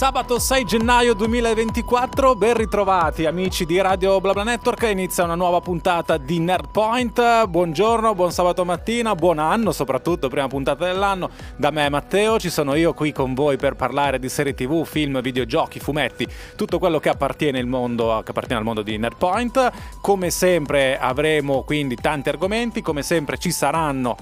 sabato 6 gennaio 2024, ben ritrovati amici di Radio BlaBla Network, inizia una nuova puntata di Nerdpoint, buongiorno, buon sabato mattina, buon anno soprattutto, prima puntata dell'anno, da me Matteo, ci sono io qui con voi per parlare di serie tv, film, videogiochi, fumetti, tutto quello che appartiene, mondo, che appartiene al mondo di Nerdpoint, come sempre avremo quindi tanti argomenti, come sempre ci saranno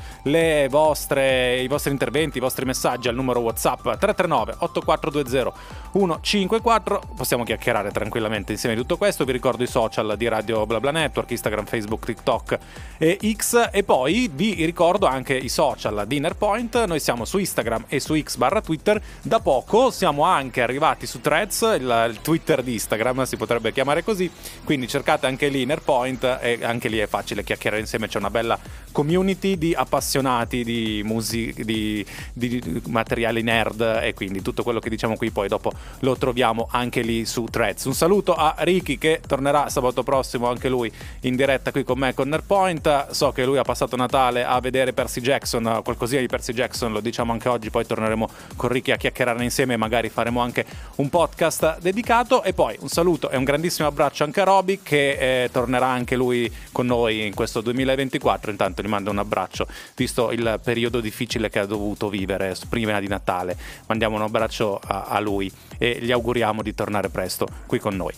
vostre, i vostri interventi, i vostri messaggi al numero WhatsApp 339 8420 154. Possiamo chiacchierare tranquillamente insieme di tutto questo. Vi ricordo i social di Radio BlaBla Network, Instagram, Facebook, TikTok e X. E poi vi ricordo anche i social di Innerpoint. Noi siamo su Instagram e su X barra Twitter. Da poco siamo anche arrivati su Threads, il, il Twitter di Instagram si potrebbe chiamare così. Quindi cercate anche lì Innerpoint e anche lì è facile chiacchierare insieme. C'è una bella community di appassionati di musica, di, di materiali nerd e quindi tutto quello che diciamo qui poi dopo lo troviamo anche lì su Threads. Un saluto a Ricky che tornerà sabato prossimo anche lui in diretta qui con me con Nerpoint. So che lui ha passato Natale a vedere Percy Jackson, qualcosina di Percy Jackson, lo diciamo anche oggi, poi torneremo con Ricky a chiacchierare insieme e magari faremo anche un podcast dedicato. E poi un saluto e un grandissimo abbraccio anche a Roby che eh, tornerà anche lui con noi in questo 2024. Intanto gli mando un abbraccio, visto il periodo difficile che ha dovuto vivere prima di Natale. Mandiamo un abbraccio a, a lui e gli auguriamo di tornare presto qui con noi.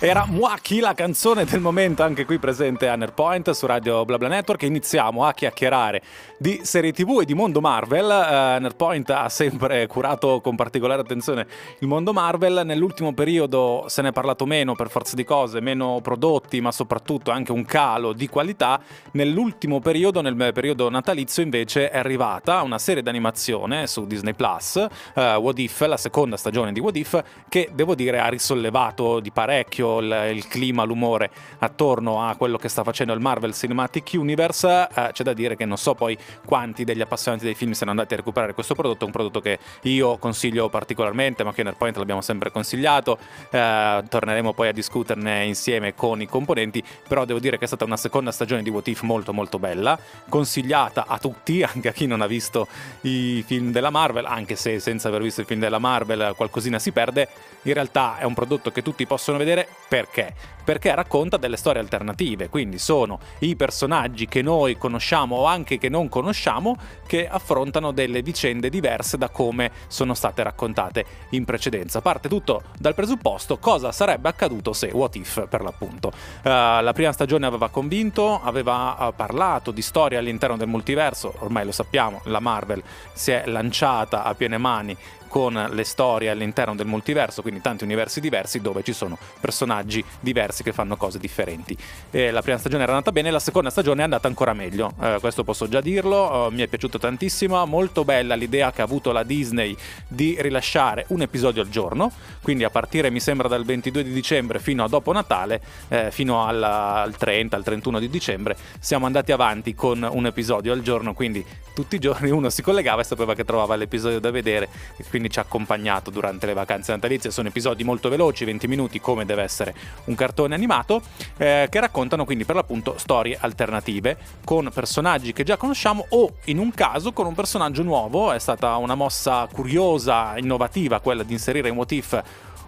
Era Muaki la canzone del momento anche qui presente a Nerpoint su Radio BlaBla Network. Iniziamo a chiacchierare di serie tv e di mondo Marvel. Uh, Nerpoint ha sempre curato con particolare attenzione il mondo Marvel. Nell'ultimo periodo se ne è parlato meno per forza di cose, meno prodotti, ma soprattutto anche un calo di qualità. Nell'ultimo periodo, nel periodo natalizio, invece è arrivata una serie d'animazione su Disney Plus, uh, What If, la seconda stagione di What If, che devo dire ha risollevato di parecchio il, il, clima, l'umore attorno a quello che sta facendo il Marvel Cinematic Universe, eh, c'è da dire che non so poi quanti degli appassionati dei film siano andati a recuperare questo prodotto, un prodotto che io consiglio particolarmente, ma che nel Point l'abbiamo sempre consigliato, eh, torneremo poi a discuterne insieme con i componenti, però devo dire che è stata una seconda stagione di What If molto molto bella, consigliata a tutti, anche a chi non ha visto i film della Marvel, anche se senza aver visto i film della Marvel qualcosina si perde, in realtà è un prodotto che tutti possono vedere perché? Perché racconta delle storie alternative, quindi sono i personaggi che noi conosciamo o anche che non conosciamo che affrontano delle vicende diverse da come sono state raccontate in precedenza. Parte tutto dal presupposto cosa sarebbe accaduto se, what if per l'appunto. Uh, la prima stagione aveva convinto, aveva uh, parlato di storie all'interno del multiverso, ormai lo sappiamo, la Marvel si è lanciata a piene mani con le storie all'interno del multiverso, quindi tanti universi diversi dove ci sono personaggi diversi che fanno cose differenti. E la prima stagione era andata bene, la seconda stagione è andata ancora meglio, eh, questo posso già dirlo, eh, mi è piaciuto tantissimo, molto bella l'idea che ha avuto la Disney di rilasciare un episodio al giorno, quindi a partire mi sembra dal 22 di dicembre fino a dopo Natale, eh, fino al, al 30, al 31 di dicembre, siamo andati avanti con un episodio al giorno, quindi tutti i giorni uno si collegava e sapeva che trovava l'episodio da vedere, quindi quindi ci ha accompagnato durante le vacanze natalizie. Sono episodi molto veloci, 20 minuti, come deve essere un cartone animato, eh, che raccontano quindi per l'appunto storie alternative con personaggi che già conosciamo o in un caso con un personaggio nuovo. È stata una mossa curiosa, innovativa quella di inserire in What If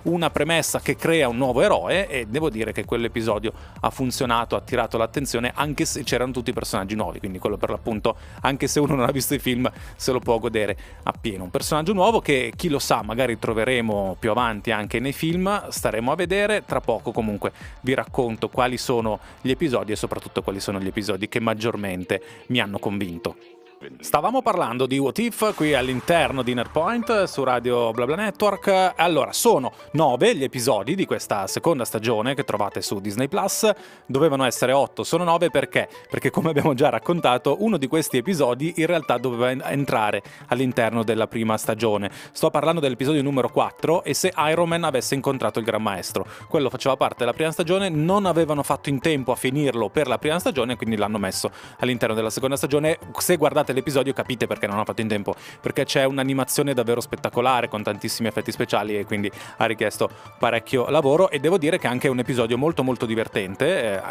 una premessa che crea un nuovo eroe e devo dire che quell'episodio ha funzionato, ha attirato l'attenzione anche se c'erano tutti i personaggi nuovi, quindi quello per l'appunto anche se uno non ha visto i film se lo può godere appieno. Un personaggio nuovo che chi lo sa magari troveremo più avanti anche nei film, staremo a vedere, tra poco comunque vi racconto quali sono gli episodi e soprattutto quali sono gli episodi che maggiormente mi hanno convinto. Stavamo parlando di What If qui all'interno di Nerpoint su Radio BlaBla Network. Allora, sono nove gli episodi di questa seconda stagione che trovate su Disney Plus. Dovevano essere otto, sono nove perché? Perché, come abbiamo già raccontato, uno di questi episodi in realtà doveva entrare all'interno della prima stagione. Sto parlando dell'episodio numero 4 e se Iron Man avesse incontrato il Gran Maestro. Quello faceva parte della prima stagione, non avevano fatto in tempo a finirlo per la prima stagione, quindi l'hanno messo all'interno della seconda stagione. Se guardate guardate l'episodio capite perché non ho fatto in tempo, perché c'è un'animazione davvero spettacolare con tantissimi effetti speciali e quindi ha richiesto parecchio lavoro e devo dire che è anche un episodio molto molto divertente, eh,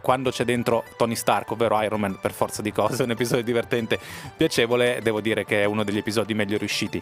quando c'è dentro Tony Stark, ovvero Iron Man per forza di cose, un episodio divertente, piacevole, devo dire che è uno degli episodi meglio riusciti.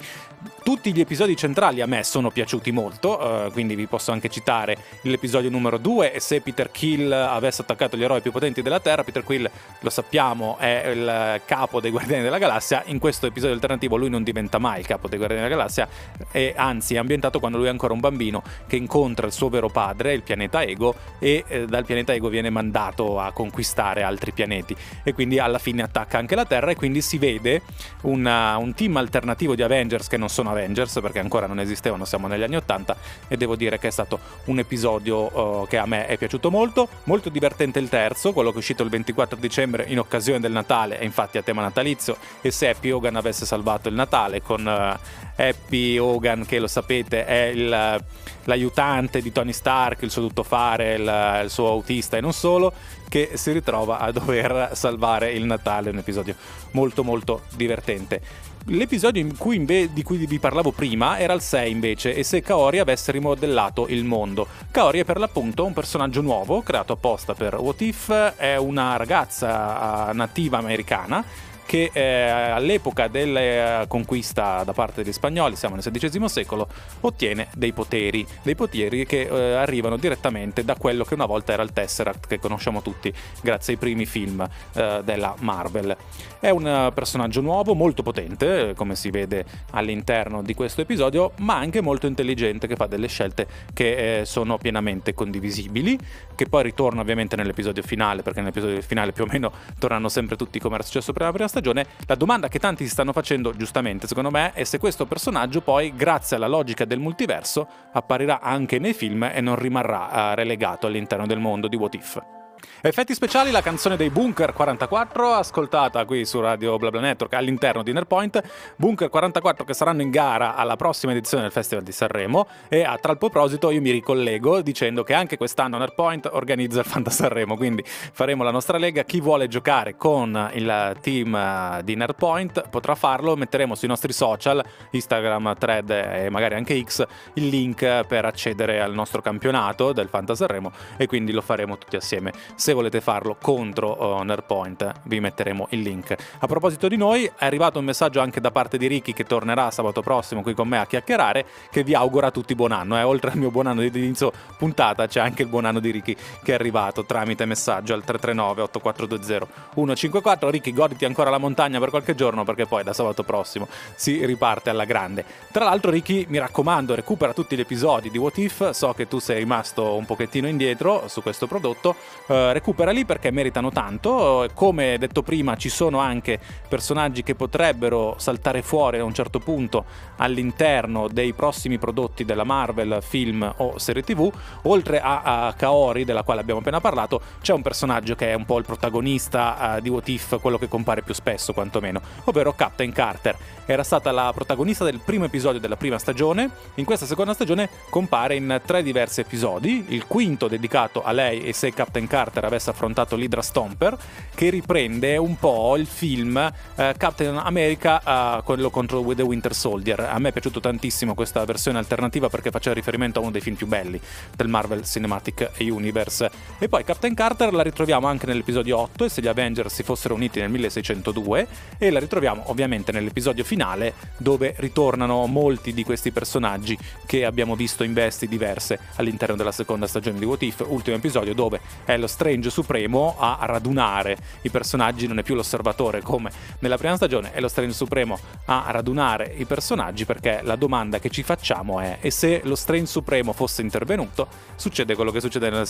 Tutti gli episodi centrali a me sono piaciuti molto, eh, quindi vi posso anche citare l'episodio numero 2 e se Peter Kill avesse attaccato gli eroi più potenti della Terra, Peter Quill lo sappiamo è il capo dei Guardiani della Galassia, in questo episodio alternativo lui non diventa mai il capo dei Guardiani della Galassia e anzi è ambientato quando lui è ancora un bambino che incontra il suo vero padre, il pianeta Ego e eh, dal pianeta Ego viene mandato a conquistare altri pianeti. E quindi alla fine attacca anche la Terra e quindi si vede una, un team alternativo di Avengers che non sono Avengers perché ancora non esistevano, siamo negli anni 80 e devo dire che è stato un episodio uh, che a me è piaciuto molto, molto divertente il terzo, quello che è uscito il 24 dicembre in occasione del Natale e infatti a tema natalizio e se Happy Hogan avesse salvato il Natale con uh, Happy Hogan che lo sapete è il, l'aiutante di Tony Stark, il suo tuttofare, il, il suo autista e non solo, che si ritrova a dover salvare il Natale, un episodio molto molto divertente. L'episodio inve- di cui vi parlavo prima era il 6 invece e se Kaori avesse rimodellato il mondo. Kaori è per l'appunto un personaggio nuovo creato apposta per What If, è una ragazza ah, nativa americana che eh, all'epoca della conquista da parte degli spagnoli, siamo nel XVI secolo, ottiene dei poteri, dei poteri che eh, arrivano direttamente da quello che una volta era il Tesseract che conosciamo tutti grazie ai primi film eh, della Marvel. È un personaggio nuovo, molto potente, come si vede all'interno di questo episodio, ma anche molto intelligente che fa delle scelte che eh, sono pienamente condivisibili, che poi ritorna ovviamente nell'episodio finale, perché nell'episodio finale più o meno tornano sempre tutti come era successo per la prima stagione, la domanda che tanti si stanno facendo, giustamente secondo me, è se questo personaggio poi, grazie alla logica del multiverso, apparirà anche nei film e non rimarrà uh, relegato all'interno del mondo di What If. Effetti speciali, la canzone dei Bunker 44, ascoltata qui su Radio BlaBla Network all'interno di Nerpoint. Bunker 44 che saranno in gara alla prossima edizione del Festival di Sanremo. E a tal proposito io mi ricollego dicendo che anche quest'anno Nerpoint organizza il Fanta Sanremo. Quindi faremo la nostra lega. Chi vuole giocare con il team di Nerpoint potrà farlo. Metteremo sui nostri social, Instagram, Thread e magari anche X, il link per accedere al nostro campionato del Fanta Sanremo. E quindi lo faremo tutti assieme se volete farlo contro uh, Nerpoint vi metteremo il link. A proposito di noi, è arrivato un messaggio anche da parte di Ricky che tornerà sabato prossimo qui con me a chiacchierare, che vi augura a tutti buon anno. Eh? Oltre al mio buon anno di inizio puntata c'è anche il buon anno di Ricky che è arrivato tramite messaggio al 339 8420 154. Ricky, goditi ancora la montagna per qualche giorno perché poi da sabato prossimo si riparte alla grande. Tra l'altro Ricky, mi raccomando, recupera tutti gli episodi di What If, so che tu sei rimasto un pochettino indietro su questo prodotto. Uh, eh, recuperali perché meritano tanto. Come detto prima, ci sono anche personaggi che potrebbero saltare fuori a un certo punto all'interno dei prossimi prodotti della Marvel, film o serie TV. Oltre a, a Kaori, della quale abbiamo appena parlato, c'è un personaggio che è un po' il protagonista uh, di What If, quello che compare più spesso quantomeno, ovvero Captain Carter. Era stata la protagonista del primo episodio della prima stagione. In questa seconda stagione compare in tre diversi episodi. Il quinto dedicato a lei e se Captain Carter Carter avesse affrontato l'Hydra Stomper, che riprende un po' il film eh, Captain America, eh, quello contro The Winter Soldier. A me è piaciuto tantissimo questa versione alternativa perché faceva riferimento a uno dei film più belli del Marvel Cinematic Universe. E poi Captain Carter la ritroviamo anche nell'episodio 8, e se gli Avengers si fossero uniti nel 1602, e la ritroviamo ovviamente nell'episodio finale dove ritornano molti di questi personaggi che abbiamo visto in vesti diverse all'interno della seconda stagione di What If, ultimo episodio dove è lo Strange Supremo a radunare i personaggi, non è più l'osservatore come nella prima stagione, è lo Strange Supremo a radunare i personaggi perché la domanda che ci facciamo è e se lo Strange Supremo fosse intervenuto succede quello che succede nel,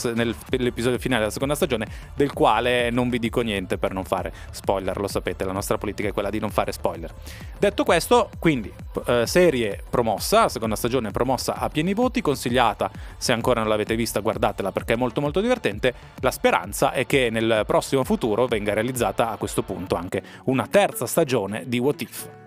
nell'episodio finale della seconda stagione del quale non vi dico niente per non fare spoiler, lo sapete, la nostra politica è quella di non fare spoiler. Detto questo, quindi eh, serie promossa, seconda stagione promossa a pieni voti, consigliata se ancora non l'avete vista guardatela perché è molto molto divertente, la speranza è che nel prossimo futuro venga realizzata a questo punto anche una terza stagione di What If.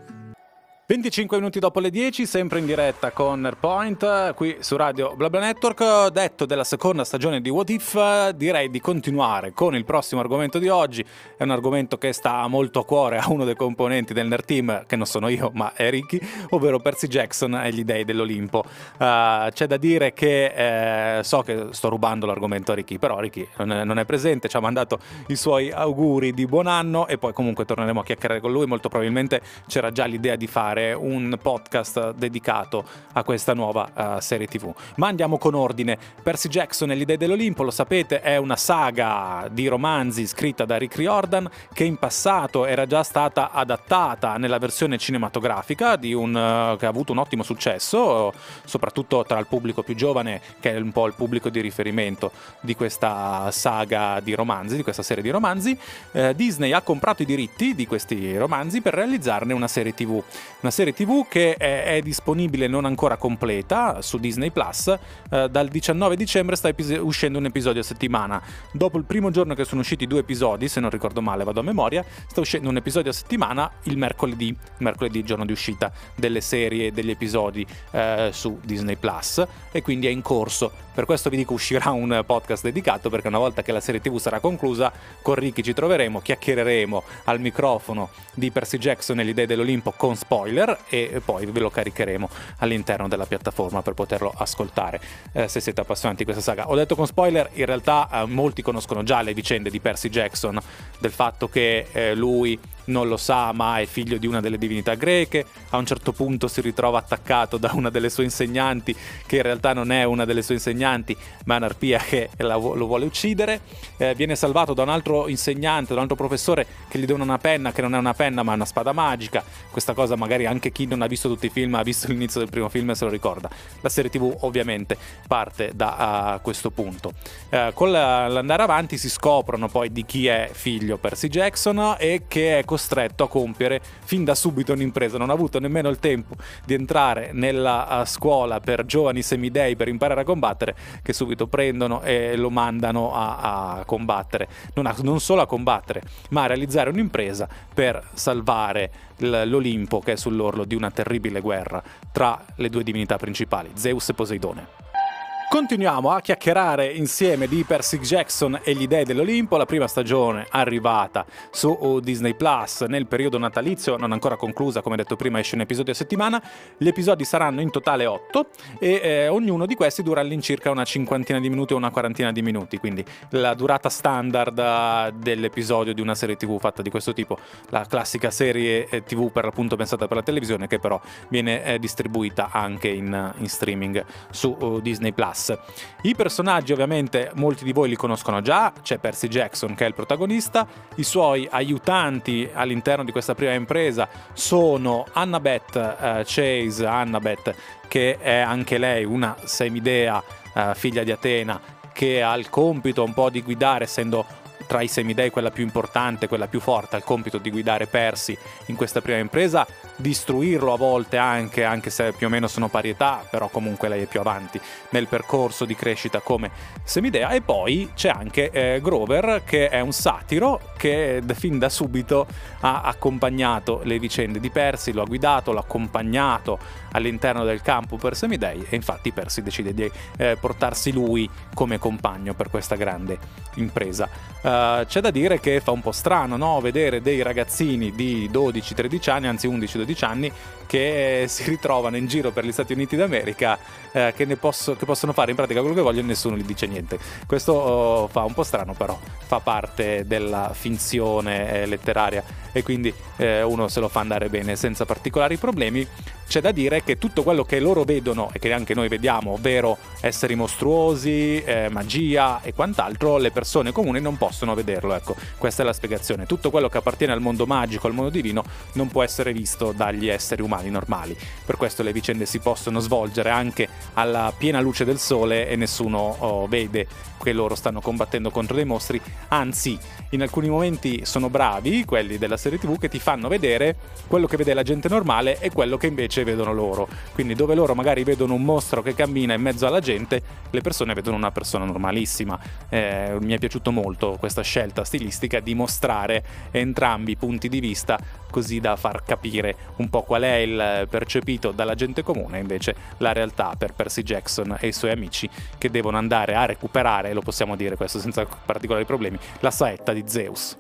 25 minuti dopo le 10, sempre in diretta con Airpoint, qui su Radio BlaBla Network. Detto della seconda stagione di What If, direi di continuare con il prossimo argomento di oggi. È un argomento che sta molto a cuore a uno dei componenti del Nerd Team, che non sono io, ma è Ricky, ovvero Percy Jackson e gli dei dell'Olimpo. Uh, c'è da dire che eh, so che sto rubando l'argomento a Ricky, però Ricky non è, presente, ci ha mandato i suoi auguri di buon anno e poi comunque torneremo a chiacchierare con lui. Molto probabilmente c'era già l'idea di fare fare un podcast dedicato a questa nuova uh, serie tv. Ma andiamo con ordine. Percy Jackson e l'idea dell'Olimpo, lo sapete, è una saga di romanzi scritta da Rick Riordan che in passato era già stata adattata nella versione cinematografica un, uh, che ha avuto un ottimo successo, soprattutto tra il pubblico più giovane, che è un po' il pubblico di riferimento di questa saga di romanzi, di questa serie di romanzi. Uh, Disney ha comprato i diritti di questi romanzi per realizzarne una serie TV. Una serie TV che è, è disponibile non ancora completa su Disney Plus. Uh, dal 19 dicembre sta epi- uscendo un episodio a settimana. Dopo il primo giorno che sono usciti due episodi, se non ricordo male, vado a memoria, sta uscendo un episodio a settimana il mercoledì, mercoledì giorno di uscita delle serie, degli episodi uh, su Disney Plus e quindi è in corso. Per questo vi dico uscirà un podcast dedicato perché una volta che la serie TV sarà conclusa, con Ricky ci troveremo, chiacchiereremo al microfono di Percy Jackson e le idee dell'Olimpo con spoiler e poi ve lo caricheremo all'interno della piattaforma per poterlo ascoltare eh, se siete appassionati di questa saga. Ho detto con spoiler, in realtà eh, molti conoscono già le vicende di Percy Jackson, del fatto che eh, lui non lo sa, ma è figlio di una delle divinità greche. A un certo punto si ritrova attaccato da una delle sue insegnanti, che in realtà non è una delle sue insegnanti, ma è un'arpia che lo vuole uccidere. Eh, viene salvato da un altro insegnante, da un altro professore che gli dona una penna, che non è una penna, ma è una spada magica. Questa cosa magari anche chi non ha visto tutti i film, ha visto l'inizio del primo film e se lo ricorda. La serie TV ovviamente parte da uh, questo punto. Uh, con l'andare avanti si scoprono poi di chi è figlio Percy Jackson e che è costretto a compiere fin da subito un'impresa, non ha avuto nemmeno il tempo di entrare nella uh, scuola per giovani semidei per imparare a combattere, che subito prendono e lo mandano a, a combattere, non, a, non solo a combattere, ma a realizzare un'impresa per salvare l'Olimpo che è sull'orlo di una terribile guerra tra le due divinità principali, Zeus e Poseidone. Continuiamo a chiacchierare insieme di Percy Jackson e gli dei dell'Olimpo, la prima stagione arrivata su uh, Disney Plus nel periodo natalizio, non ancora conclusa, come detto prima esce un episodio a settimana, gli episodi saranno in totale 8 e eh, ognuno di questi dura all'incirca una cinquantina di minuti o una quarantina di minuti, quindi la durata standard uh, dell'episodio di una serie tv fatta di questo tipo, la classica serie eh, tv per l'appunto pensata per la televisione che però viene eh, distribuita anche in, in streaming su uh, Disney Plus. Plus. I personaggi ovviamente molti di voi li conoscono già, c'è Percy Jackson che è il protagonista, i suoi aiutanti all'interno di questa prima impresa sono Annabeth uh, Chase, Annabeth che è anche lei una semidea uh, figlia di Atena che ha il compito un po' di guidare essendo tra i semidei quella più importante, quella più forte, ha il compito di guidare Percy in questa prima impresa, distruirlo a volte anche, anche se più o meno sono parietà, però comunque lei è più avanti nel percorso di crescita come semidea. E poi c'è anche eh, Grover che è un satiro che fin da subito ha accompagnato le vicende di Percy, lo ha guidato, l'ha accompagnato all'interno del campo per semidei e infatti Percy decide di eh, portarsi lui come compagno per questa grande impresa. Uh, c'è da dire che fa un po' strano no? vedere dei ragazzini di 12-13 anni, anzi 11-12 anni, che si ritrovano in giro per gli Stati Uniti d'America eh, che, posso, che, possono fare in pratica quello che vogliono e nessuno gli dice niente. Questo oh, fa un po' strano però, fa parte della finzione eh, letteraria e quindi eh, uno se lo fa andare bene senza particolari problemi. C'è da dire che tutto quello che loro vedono e che anche noi vediamo, ovvero esseri mostruosi, eh, magia e quant'altro, le persone comuni non possono vederlo. Ecco, questa è la spiegazione. Tutto quello che appartiene al mondo magico, al mondo divino, non può essere visto dagli esseri umani normali. Per questo le vicende si possono svolgere anche alla piena luce del sole e nessuno oh, vede che loro stanno combattendo contro dei mostri, anzi in alcuni momenti sono bravi quelli della serie tv che ti fanno vedere quello che vede la gente normale e quello che invece vedono loro. Quindi dove loro magari vedono un mostro che cammina in mezzo alla gente, le persone vedono una persona normalissima. Eh, mi è piaciuto molto questa scelta stilistica di mostrare entrambi i punti di vista così da far capire un po' qual è il percepito dalla gente comune, invece la realtà per Percy Jackson e i suoi amici che devono andare a recuperare, lo possiamo dire questo senza particolari problemi, la saetta di Zeus.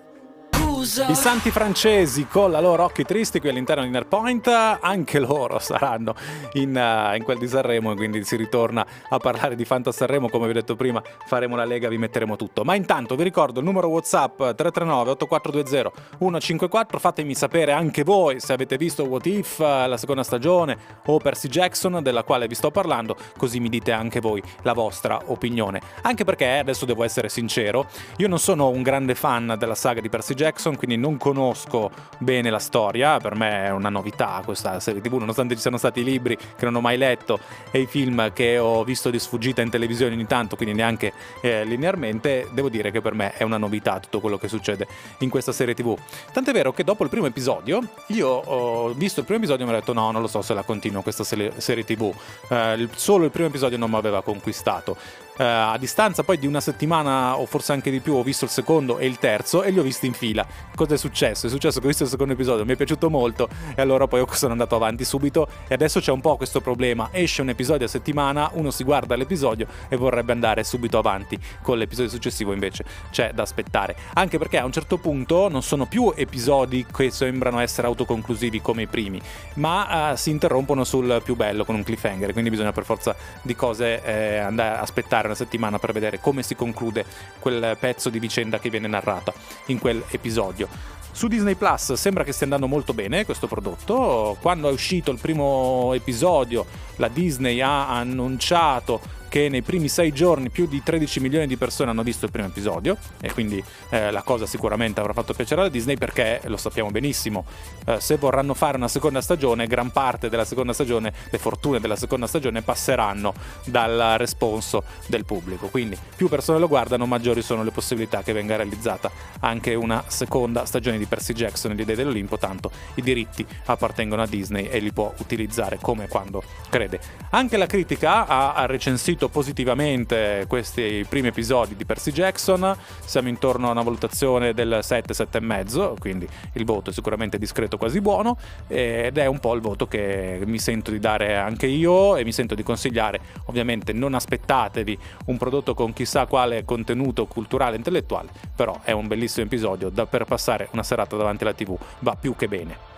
I santi francesi con la loro occhi tristi qui all'interno di Nerpoint, anche loro saranno in, uh, in, quel di Sanremo e quindi si ritorna a parlare di Fanta Sanremo, come vi ho detto prima faremo la Lega, vi metteremo tutto. Ma intanto vi ricordo il numero Whatsapp 339 8420 154, fatemi sapere anche voi se avete visto What If, eh, la seconda stagione o Percy Jackson della quale vi sto parlando, così mi dite anche voi la vostra opinione. Anche perché, adesso devo essere sincero, io non sono un grande fan della saga di Percy Jackson, quindi non conosco bene la storia, per me è una novità questa serie tv, nonostante ci siano stati i libri che non ho mai letto e i film che ho visto di sfuggita in televisione ogni tanto, quindi neanche eh, linearmente, devo dire che per me è una novità tutto quello che succede in questa serie tv. Tant'è vero che dopo il primo episodio, io ho visto il primo episodio e mi ho detto no, non lo so se la continuo questa serie tv, eh, solo il primo episodio non mi aveva conquistato eh, a distanza poi di una settimana o forse anche di più ho visto il secondo e il terzo e li ho visti in fila. Cosa è successo? È successo che ho visto il secondo episodio, mi è piaciuto molto e allora poi sono andato avanti subito e adesso c'è un po' questo problema. Esce un episodio a settimana, uno si guarda l'episodio e vorrebbe andare subito avanti con l'episodio successivo invece c'è da aspettare. Anche perché a un certo punto non sono più episodi che sembrano essere autoconclusivi come i primi, ma uh, si interrompono sul più bello con un cliffhanger, quindi bisogna per forza di cose eh, andare aspettare aspettare una settimana per vedere come si conclude quel pezzo di vicenda che viene narrata in quell'episodio. Su Disney Plus sembra che stia andando molto bene questo prodotto. Quando è uscito il primo episodio, la Disney ha annunciato che nei primi sei giorni più di 13 milioni di persone hanno visto il primo episodio e quindi eh, la cosa sicuramente avrà fatto piacere alla Disney perché lo sappiamo benissimo, eh, se vorranno fare una seconda stagione, gran parte della seconda stagione, le fortune della seconda stagione passeranno dal responso del pubblico, quindi più persone lo guardano maggiori sono le possibilità che venga realizzata anche una seconda stagione di Percy Jackson e l'idea dell'Olimpo, tanto i diritti appartengono a Disney e li può utilizzare come e quando crede. Anche la critica ha, recensito ricevuto positivamente questi primi episodi di Percy Jackson, siamo intorno a una valutazione del 7, 7,5, quindi il voto è sicuramente discreto, quasi buono, ed è un po' il voto che mi sento di dare anche io e mi sento di consigliare. Ovviamente non aspettatevi un prodotto con chissà quale contenuto culturale e intellettuale, però è un bellissimo episodio da per passare una serata davanti alla TV, va più che bene.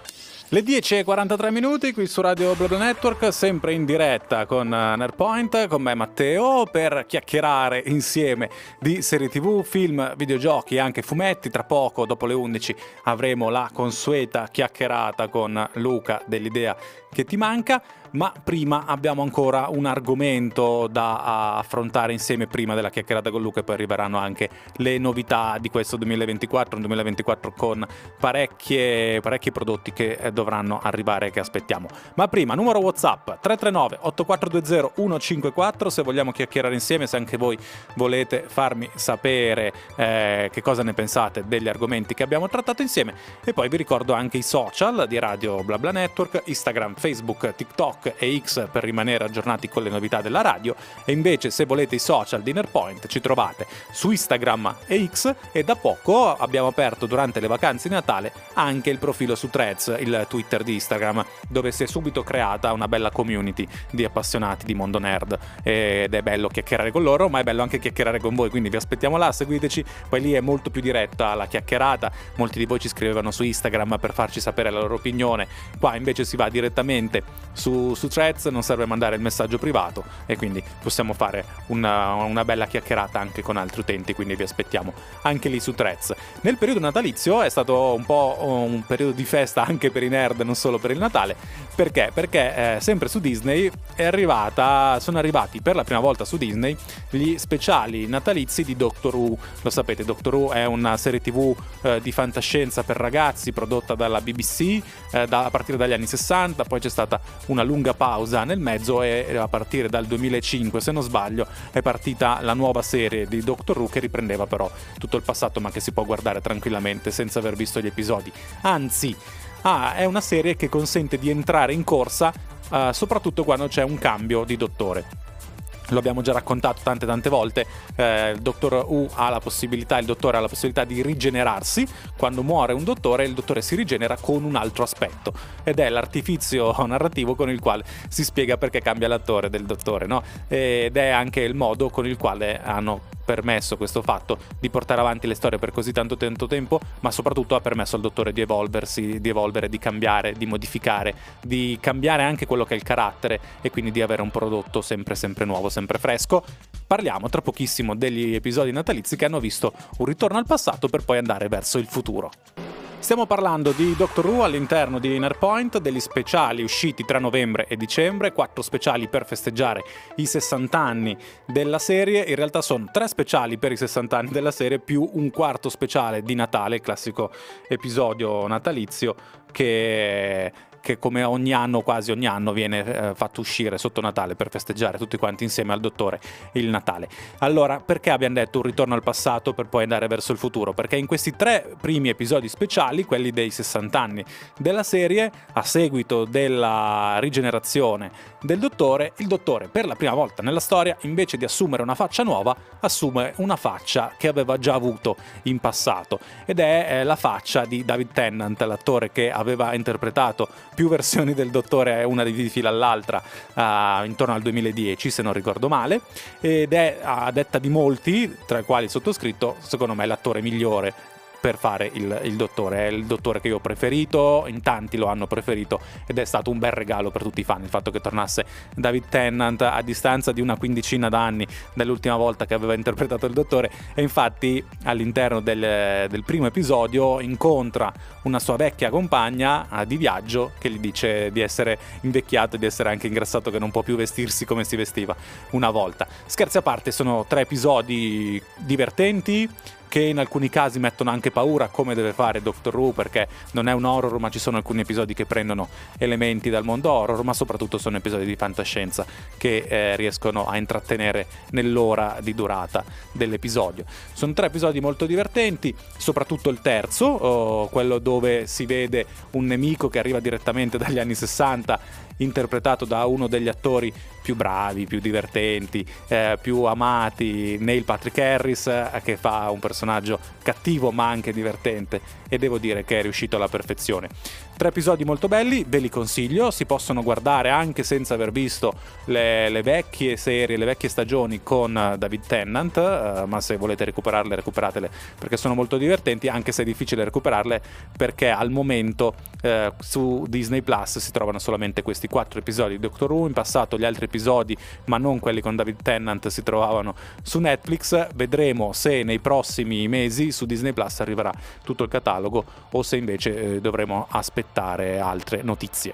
Le 10.43 minuti qui su Radio Blood Network, sempre in diretta con eh, Nerpoint, con me Matteo, per chiacchierare insieme di serie tv, film, videogiochi e anche fumetti. Tra poco, dopo le 11, avremo la consueta chiacchierata con Luca dell'idea che ti manca ma prima abbiamo ancora un argomento da affrontare insieme prima della chiacchierata con Luca e poi arriveranno anche le novità di questo 2024, un 2024 con parecchie, parecchi prodotti che eh, dovranno arrivare che aspettiamo. Ma prima, numero WhatsApp 339 8420 154 se vogliamo chiacchierare insieme, se anche voi volete farmi sapere eh, che cosa ne pensate degli argomenti che abbiamo trattato insieme e poi vi ricordo anche i social di Radio BlaBla Network, Instagram, Facebook, TikTok TikTok e X per rimanere aggiornati con le novità della radio. E invece se volete i social di Nerpoint ci trovate su Instagram e X. E da poco abbiamo aperto durante le vacanze di Natale anche il profilo su Threads, il Twitter di Instagram, dove si è subito creata una bella community di appassionati di mondo nerd. Ed è bello chiacchierare con loro, ma è bello anche chiacchierare con voi, quindi vi aspettiamo là, seguiteci, poi lì è molto più diretta la chiacchierata, molti di voi ci scrivevano su Instagram per farci sapere la loro opinione, qua invece si va direttamente su su, Threads non serve mandare il messaggio privato e quindi possiamo fare una, una, bella chiacchierata anche con altri utenti, quindi vi aspettiamo anche lì su Threads. Nel periodo natalizio è stato un po' un periodo di festa anche per i nerd, non solo per il Natale, perché? Perché eh, sempre su Disney è arrivata, sono arrivati per la prima volta su Disney gli speciali natalizi di Doctor Who. Lo sapete, Doctor Who è una serie tv eh, di fantascienza per ragazzi prodotta dalla BBC eh, da, a partire dagli anni 60, poi c'è stata una lunga lunga pausa nel mezzo e a partire dal 2005, se non sbaglio, è partita la nuova serie di Doctor Who che riprendeva però tutto il passato ma che si può guardare tranquillamente senza aver visto gli episodi. Anzi, ah, è una serie che consente di entrare in corsa uh, soprattutto quando c'è un cambio di dottore lo abbiamo già raccontato tante tante volte, eh, il dottor U ha la possibilità, il dottore ha la possibilità di rigenerarsi, quando muore un dottore il dottore si rigenera con un altro aspetto ed è l'artifizio narrativo con il quale si spiega perché cambia l'attore del dottore, no? ed è anche il modo con il quale hanno permesso questo fatto di portare avanti le storie per così tanto, tanto tempo, ma soprattutto ha permesso al dottore di evolversi, di evolvere, di cambiare, di modificare, di cambiare anche quello che è il carattere e quindi di avere un prodotto sempre sempre nuovo, sempre fresco. Parliamo tra pochissimo degli episodi natalizi che hanno visto un ritorno al passato per poi andare verso il futuro. Stiamo parlando di Doctor Who all'interno di Inner Point, degli speciali usciti tra novembre e dicembre, quattro speciali per festeggiare i 60 anni della serie, in realtà sono tre speciali per i 60 anni della serie più un quarto speciale di Natale, classico episodio natalizio che che come ogni anno, quasi ogni anno, viene eh, fatto uscire sotto Natale per festeggiare tutti quanti insieme al dottore il Natale. Allora, perché abbiamo detto un ritorno al passato per poi andare verso il futuro? Perché in questi tre primi episodi speciali, quelli dei 60 anni della serie, a seguito della rigenerazione del dottore, il dottore per la prima volta nella storia, invece di assumere una faccia nuova, assume una faccia che aveva già avuto in passato ed è eh, la faccia di David Tennant, l'attore che aveva interpretato più versioni del dottore, una di fila all'altra, uh, intorno al 2010 se non ricordo male, ed è a detta di molti, tra i quali il sottoscritto, secondo me l'attore migliore per fare il, il, dottore. È il dottore che io ho preferito, in tanti lo hanno preferito ed è stato un bel regalo per tutti i fan il fatto che tornasse David Tennant a distanza di una quindicina d'anni dall'ultima volta che aveva interpretato il dottore e infatti all'interno del, del primo episodio incontra una sua vecchia compagna uh, di viaggio che gli dice di essere invecchiato e di essere anche ingrassato che non può più vestirsi come si vestiva una volta. Scherzi a parte, sono tre episodi divertenti che in alcuni casi mettono anche paura come deve fare Doctor Who perché non è un horror ma ci sono alcuni episodi che prendono elementi dal mondo horror ma soprattutto sono episodi di fantascienza che eh, riescono a intrattenere nell'ora di durata dell'episodio. Sono tre episodi molto divertenti, soprattutto il terzo, oh, quello dove si vede un nemico che arriva direttamente dagli anni 60 interpretato da uno degli attori più bravi, più divertenti, eh, più amati, Neil Patrick Harris, eh, che fa un personaggio cattivo ma anche divertente. E devo dire che è riuscito alla perfezione. Tre episodi molto belli, ve li consiglio, si possono guardare anche senza aver visto le, le vecchie serie, le vecchie stagioni con eh, David Tennant, eh, ma se volete recuperarle, recuperatele perché sono molto divertenti, anche se è difficile recuperarle perché al momento eh, su Disney Plus si trovano solamente questi quattro episodi. Di Doctor Who, in passato gli altri episodi, ma non quelli con David Tennant, si trovavano su Netflix, vedremo se nei prossimi mesi su Disney Plus arriverà tutto il catalogo o se invece eh, dovremo aspettare aspettare altre notizie.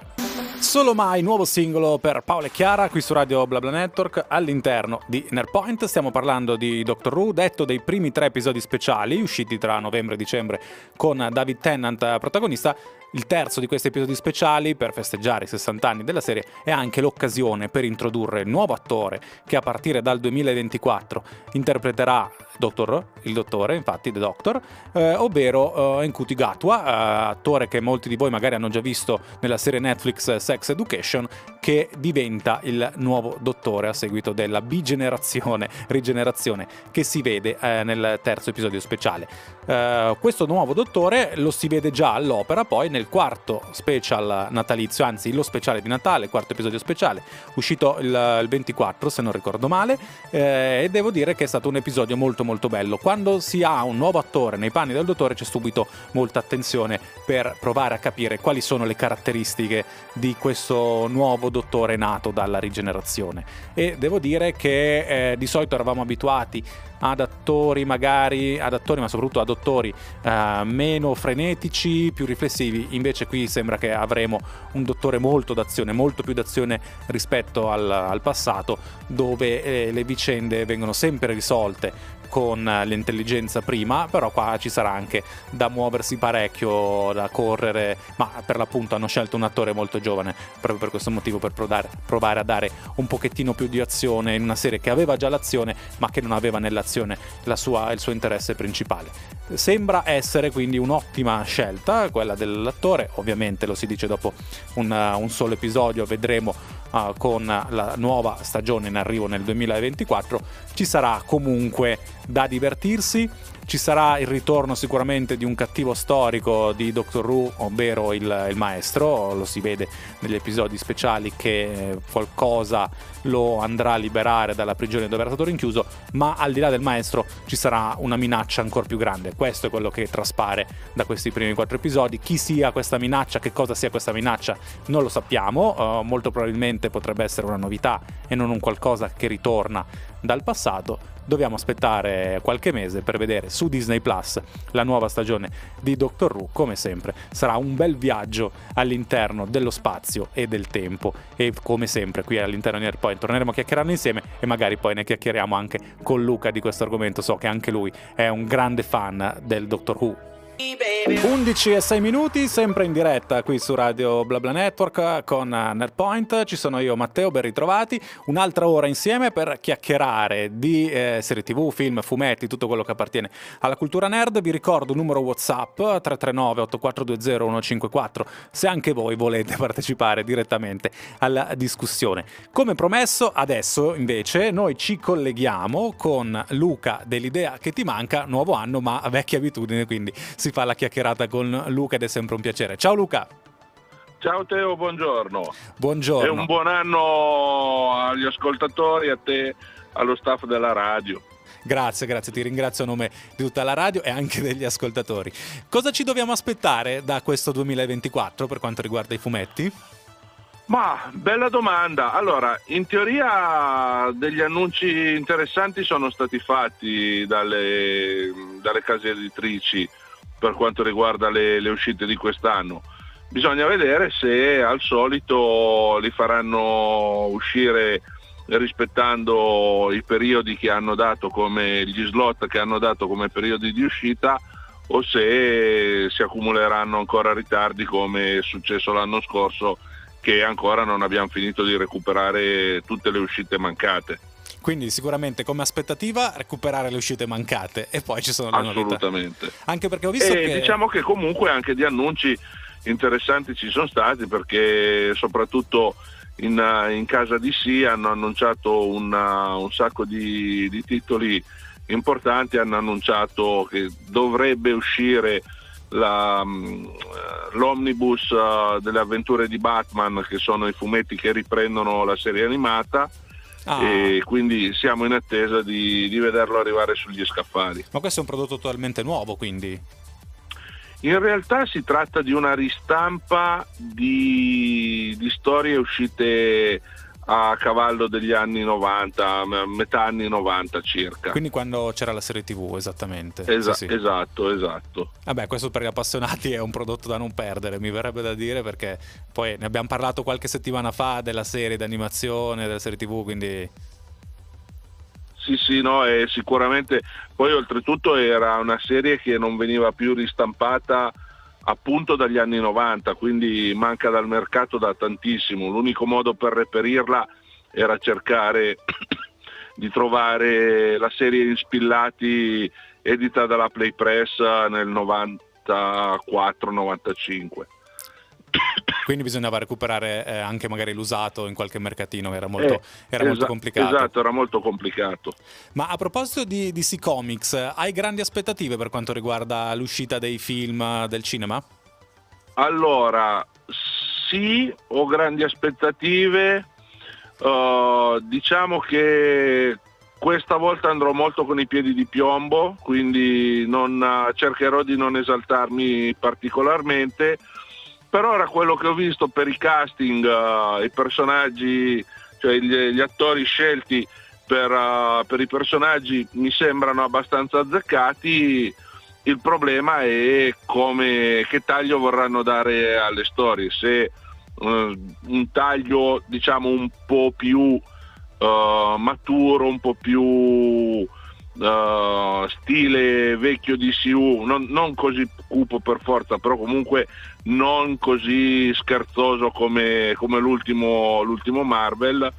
Solo mai nuovo singolo per Paolo e Chiara qui su Radio BlaBla Network all'interno di Nerpoint. Stiamo parlando di Doctor Who, detto dei primi tre episodi speciali usciti tra novembre e dicembre con David Tennant protagonista il terzo di questi episodi speciali, per festeggiare i 60 anni della serie, è anche l'occasione per introdurre il nuovo attore che a partire dal 2024 interpreterà Doctor, il dottore, infatti The Doctor, eh, ovvero eh, Nkuti Gatwa, eh, attore che molti di voi magari hanno già visto nella serie Netflix Sex Education, che diventa il nuovo dottore a seguito della bigenerazione, rigenerazione che si vede eh, nel terzo episodio speciale. Eh, questo nuovo dottore lo si vede già all'opera poi nel quarto special natalizio, anzi lo speciale di Natale, quarto episodio speciale, uscito il, il 24 se non ricordo male, eh, e devo dire che è stato un episodio molto molto bello. Quando si ha un nuovo attore nei panni del dottore c'è subito molta attenzione per provare a capire quali sono le caratteristiche di questo nuovo dottore nato dalla rigenerazione. E devo dire che eh, di solito eravamo abituati ad attori magari, ad attori ma soprattutto ad attori eh, meno frenetici, più riflessivi, invece qui sembra che avremo un dottore molto d'azione, molto più d'azione rispetto al, al passato, dove eh, le vicende vengono sempre risolte con l'intelligenza prima, però qua ci sarà anche da muoversi parecchio, da correre, ma per l'appunto hanno scelto un attore molto giovane proprio per questo motivo, per provare, a dare un pochettino più di azione in una serie che aveva già l'azione, ma che non aveva nell'azione sua, il suo interesse principale. Sembra essere quindi un'ottima scelta quella dell'attore, ovviamente lo si dice dopo un, un solo episodio, vedremo uh, con la nuova stagione in arrivo nel 2024, ci sarà comunque da divertirsi ci sarà il ritorno sicuramente di un cattivo storico di Doctor Who, ovvero il, il maestro, lo si vede negli episodi speciali che qualcosa lo andrà a liberare dalla prigione dove era stato rinchiuso, ma al di là del maestro ci sarà una minaccia ancora più grande. Questo è quello che traspare da questi primi quattro episodi. Chi sia questa minaccia, che cosa sia questa minaccia, non lo sappiamo. Uh, molto probabilmente potrebbe essere una novità e non un qualcosa che ritorna dal passato dobbiamo aspettare qualche mese per vedere su Disney Plus la nuova stagione di Doctor Who. Come sempre, sarà un bel viaggio all'interno dello spazio e del tempo. E come sempre, qui all'interno di Airpoint torneremo a chiacchierarne insieme e magari poi ne chiacchieriamo anche con Luca di questo argomento. So che anche lui è un grande fan del Doctor Who. 11 e 6 minuti, sempre in diretta qui su Radio BlaBla Network con Nerdpoint. Ci sono io, Matteo, ben ritrovati. Un'altra ora insieme per chiacchierare di eh, serie TV, film, fumetti, tutto quello che appartiene alla cultura nerd. Vi ricordo il numero WhatsApp 339 8420 154 se anche voi volete partecipare direttamente alla discussione. Come promesso, adesso invece noi ci colleghiamo con Luca dell'idea che ti manca, nuovo anno ma vecchia abitudine, quindi si fa la chiacchierata con Luca ed è sempre un piacere. Ciao Luca! Ciao Teo, buongiorno. Buongiorno. E un buon anno agli ascoltatori, a te, allo staff della radio. Grazie, grazie, ti ringrazio a nome di tutta la radio e anche degli ascoltatori. Cosa ci dobbiamo aspettare da questo 2024 per quanto riguarda i fumetti? Ma bella domanda. Allora, in teoria degli annunci interessanti sono stati fatti dalle, dalle case editrici per quanto riguarda le, le uscite di quest'anno. Bisogna vedere se al solito li faranno uscire rispettando i periodi che hanno dato come gli slot che hanno dato come periodi di uscita o se si accumuleranno ancora ritardi come è successo l'anno scorso che ancora non abbiamo finito di recuperare tutte le uscite mancate. Quindi sicuramente come aspettativa recuperare le uscite mancate e poi ci sono le novità. Assolutamente. Anche perché ho visto e che... Diciamo che comunque anche di annunci interessanti ci sono stati perché soprattutto in, in casa DC hanno annunciato una, un sacco di, di titoli importanti, hanno annunciato che dovrebbe uscire la, l'omnibus uh, delle avventure di Batman, che sono i fumetti che riprendono la serie animata, Ah. e quindi siamo in attesa di, di, vederlo arrivare sugli scaffali. Ma questo è un prodotto totalmente nuovo quindi? In realtà si tratta di una ristampa di, di storie uscite a cavallo degli anni 90, metà anni 90 circa. Quindi quando c'era la serie TV, esattamente. Esa- sì, sì. Esatto, esatto. Vabbè, questo per gli appassionati è un prodotto da non perdere, mi verrebbe da dire, perché poi ne abbiamo parlato qualche settimana fa della serie d'animazione, della serie TV, quindi... Sì, sì, no, e sicuramente poi oltretutto era una serie che non veniva più ristampata appunto dagli anni 90, quindi manca dal mercato da tantissimo. L'unico modo per reperirla era cercare di trovare la serie in spillati edita dalla Play Press nel 94-95. Quindi bisognava recuperare eh, anche magari l'usato in qualche mercatino, era molto, eh, era molto complicato. Esatto, era molto complicato. Ma a proposito di DC Comics, hai grandi aspettative per quanto riguarda l'uscita dei film del cinema? Allora, sì, ho grandi aspettative. Uh, diciamo che questa volta andrò molto con i piedi di piombo, quindi non, cercherò di non esaltarmi particolarmente per ora quello che ho visto per i casting, uh, i personaggi, cioè gli, gli attori scelti per, uh, per, i personaggi mi sembrano abbastanza azzeccati. Il problema è come, che taglio vorranno dare alle storie, se uh, un taglio diciamo un po' più maturo, un po' più uh, stile vecchio DCU, non, non così cupo per forza, però comunque non così scherzoso come, come l'ultimo, l'ultimo Marvel,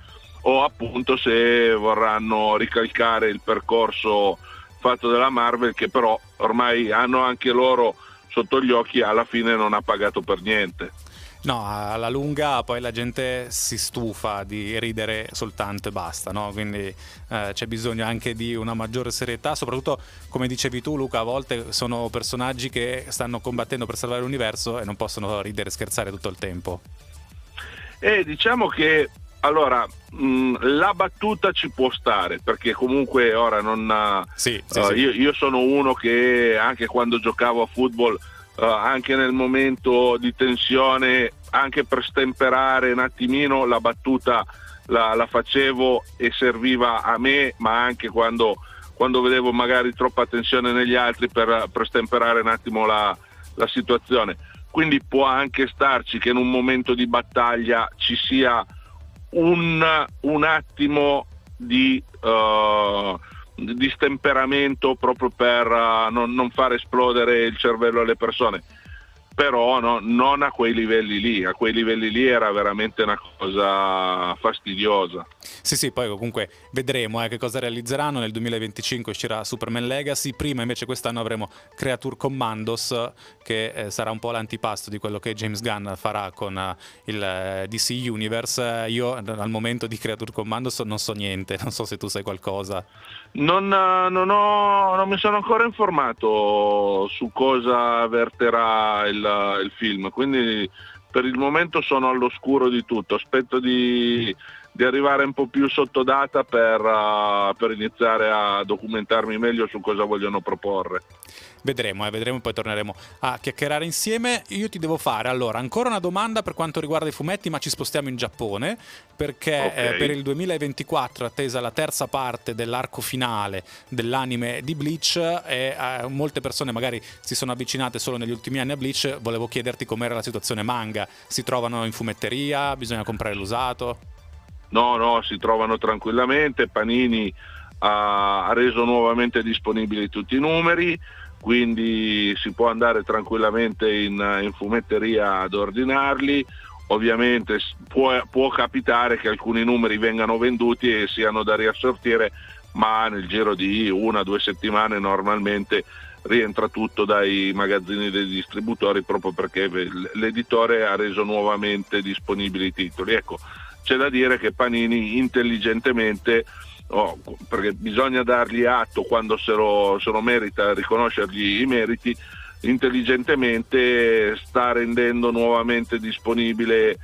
o appunto se vorranno ricalcare il percorso fatto dalla Marvel, che però ormai hanno anche loro sotto gli occhi, alla fine non ha pagato per niente. No, alla lunga poi la gente si stufa di ridere soltanto e basta, no? quindi eh, c'è bisogno anche di una maggiore serietà, soprattutto come dicevi tu Luca, a volte sono personaggi che stanno combattendo per salvare l'universo e non possono ridere e scherzare tutto il tempo. E eh, diciamo che allora, mh, mm, la battuta ci può stare perché comunque ora non... Sì, sì, uh, sì. Io, io, sono uno che anche quando giocavo a football, uh, anche nel momento di tensione, anche per stemperare un attimino la battuta la, la facevo e serviva a me, ma anche quando, quando, vedevo magari troppa tensione negli altri per, per stemperare un attimo la, la situazione. Quindi può anche starci che in un momento di battaglia ci sia un, un attimo di, uh, di, stemperamento proprio per uh, non, non far esplodere il cervello alle persone però no, non a quei livelli lì, a quei livelli lì era veramente una cosa fastidiosa. Sì, sì, poi comunque vedremo eh, che cosa realizzeranno. Nel 2025 uscirà Superman Legacy, prima invece quest'anno avremo Creature Commandos, che eh, sarà un po' l'antipasto di quello che James Gunn farà con uh, il eh, DC Universe. Io al momento di Creature Commandos non so niente, non so se tu sai qualcosa. Non, non, ho, non mi sono ancora informato su cosa verterà il il, film, quindi per il momento sono all'oscuro di tutto, aspetto di, di arrivare un po' più sottodata per, uh, per iniziare a documentarmi meglio su cosa vogliono proporre. Vedremo, eh, vedremo, poi torneremo a chiacchierare insieme. Io ti devo fare allora ancora una domanda per quanto riguarda i fumetti, ma ci spostiamo in Giappone perché okay. eh, per il 2024 è attesa la terza parte dell'arco finale dell'anime di Bleach e eh, molte persone magari si sono avvicinate solo negli ultimi anni a Bleach. Volevo chiederti com'era la situazione manga. Si trovano in fumetteria? Bisogna comprare l'usato? No, no, si trovano tranquillamente. Panini ha, ha reso nuovamente disponibili tutti i numeri quindi si può andare tranquillamente in, in fumetteria ad ordinarli. Ovviamente può, può, capitare che alcuni numeri vengano venduti e siano da riassortire, ma nel giro di una o due settimane normalmente rientra tutto dai magazzini dei distributori proprio perché l'editore ha reso nuovamente disponibili i titoli. Ecco, c'è da dire che Panini intelligentemente oh, perché bisogna dargli atto quando se lo, se lo merita, riconoscergli i meriti, intelligentemente sta rendendo nuovamente disponibile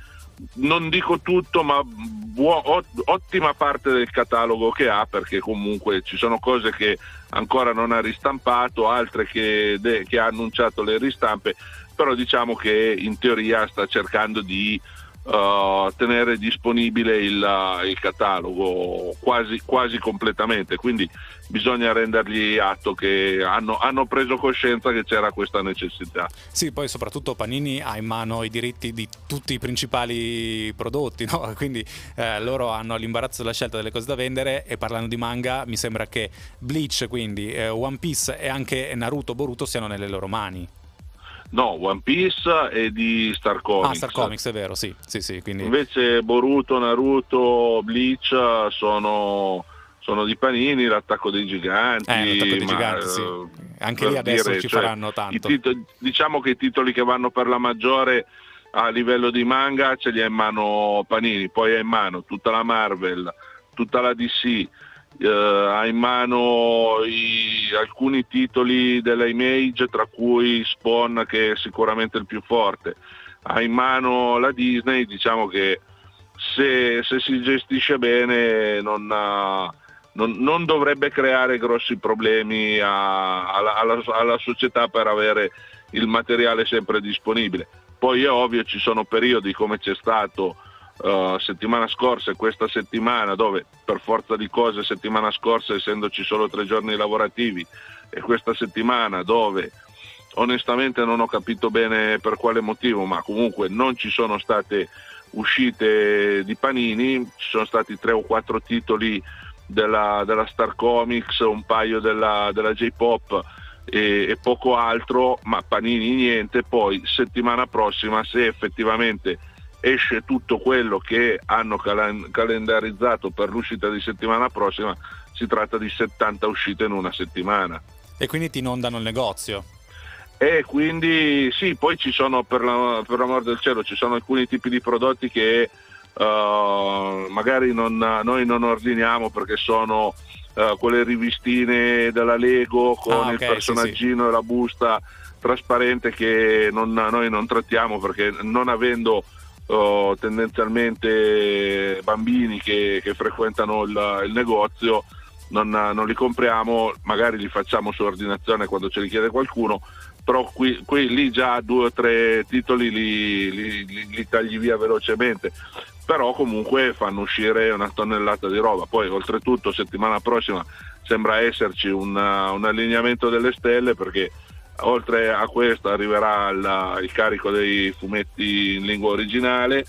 non dico tutto, ma buo, ottima parte del catalogo che ha, perché comunque ci sono cose che ancora non ha ristampato, altre che, de, che ha annunciato le ristampe, però diciamo che in teoria sta cercando di uh, tenere disponibile il, uh, il catalogo quasi, quasi, completamente, quindi bisogna rendergli atto che hanno, hanno, preso coscienza che c'era questa necessità. Sì, poi soprattutto Panini ha in mano i diritti di tutti i principali prodotti, no? quindi eh, loro hanno l'imbarazzo della scelta delle cose da vendere e parlando di manga mi sembra che Bleach, quindi eh, One Piece e anche Naruto Boruto siano nelle loro mani. No, One Piece è di Star Comics. Ah, Star Comics, è vero, sì. sì, sì quindi... Invece Boruto, Naruto, Bleach sono, sono di Panini, l'attacco dei giganti. Eh, l'attacco dei ma, giganti, sì. Eh, Anche lì adesso dire, ci cioè, faranno tanto. Titoli, diciamo che i titoli che vanno per la maggiore a livello di manga ce li ha in mano Panini, poi ha in mano tutta la Marvel, tutta la DC, eh, ha in mano i, alcuni titoli della Image, tra cui Spawn che è sicuramente il più forte, ha in mano la Disney, diciamo che se, se si gestisce bene non, ha, non, non, dovrebbe creare grossi problemi a, alla, alla, alla società per avere il materiale sempre disponibile. Poi è ovvio ci sono periodi come c'è stato uh, settimana scorsa e questa settimana, dove per forza di cose settimana scorsa essendoci solo tre giorni lavorativi e questa settimana dove onestamente non ho capito bene per quale motivo, ma comunque non ci sono state uscite di Panini, ci sono stati tre o quattro titoli della, della Star Comics, un paio della, della J-Pop e, e, poco altro, ma Panini niente, poi settimana prossima se effettivamente esce tutto quello che hanno cal- calendarizzato per l'uscita di settimana prossima, si tratta di 70 uscite in una settimana. E quindi ti inondano il negozio? E quindi sì, poi ci sono, per, la, per l'amor del cielo, ci sono alcuni tipi di prodotti che uh, magari non, noi non ordiniamo perché sono uh, quelle rivistine della Lego con ah, okay, il personaggino sì, sì. e la busta trasparente che non, noi non trattiamo perché non avendo uh, tendenzialmente bambini che, che frequentano il, il negozio non, non, li compriamo, magari li facciamo su ordinazione quando ce li chiede qualcuno, però qui, qui lì già due o tre titoli li, li, li, li, tagli via velocemente, però comunque fanno uscire una tonnellata di roba. Poi oltretutto settimana prossima sembra esserci un, un allineamento delle stelle perché oltre a questo arriverà il, il carico dei fumetti in lingua originale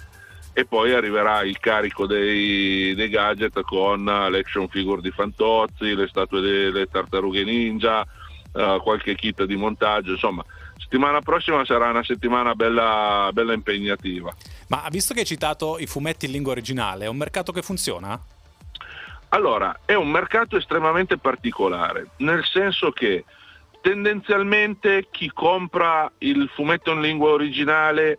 e poi arriverà il carico dei, dei gadget con l'action figure di Fantozzi, le statue delle tartarughe ninja, uh, qualche kit di montaggio, insomma settimana prossima sarà una settimana bella, bella impegnativa. Ma visto che hai citato i fumetti in lingua originale, è un mercato che funziona? Allora, è un mercato estremamente particolare, nel senso che tendenzialmente chi compra il fumetto in lingua originale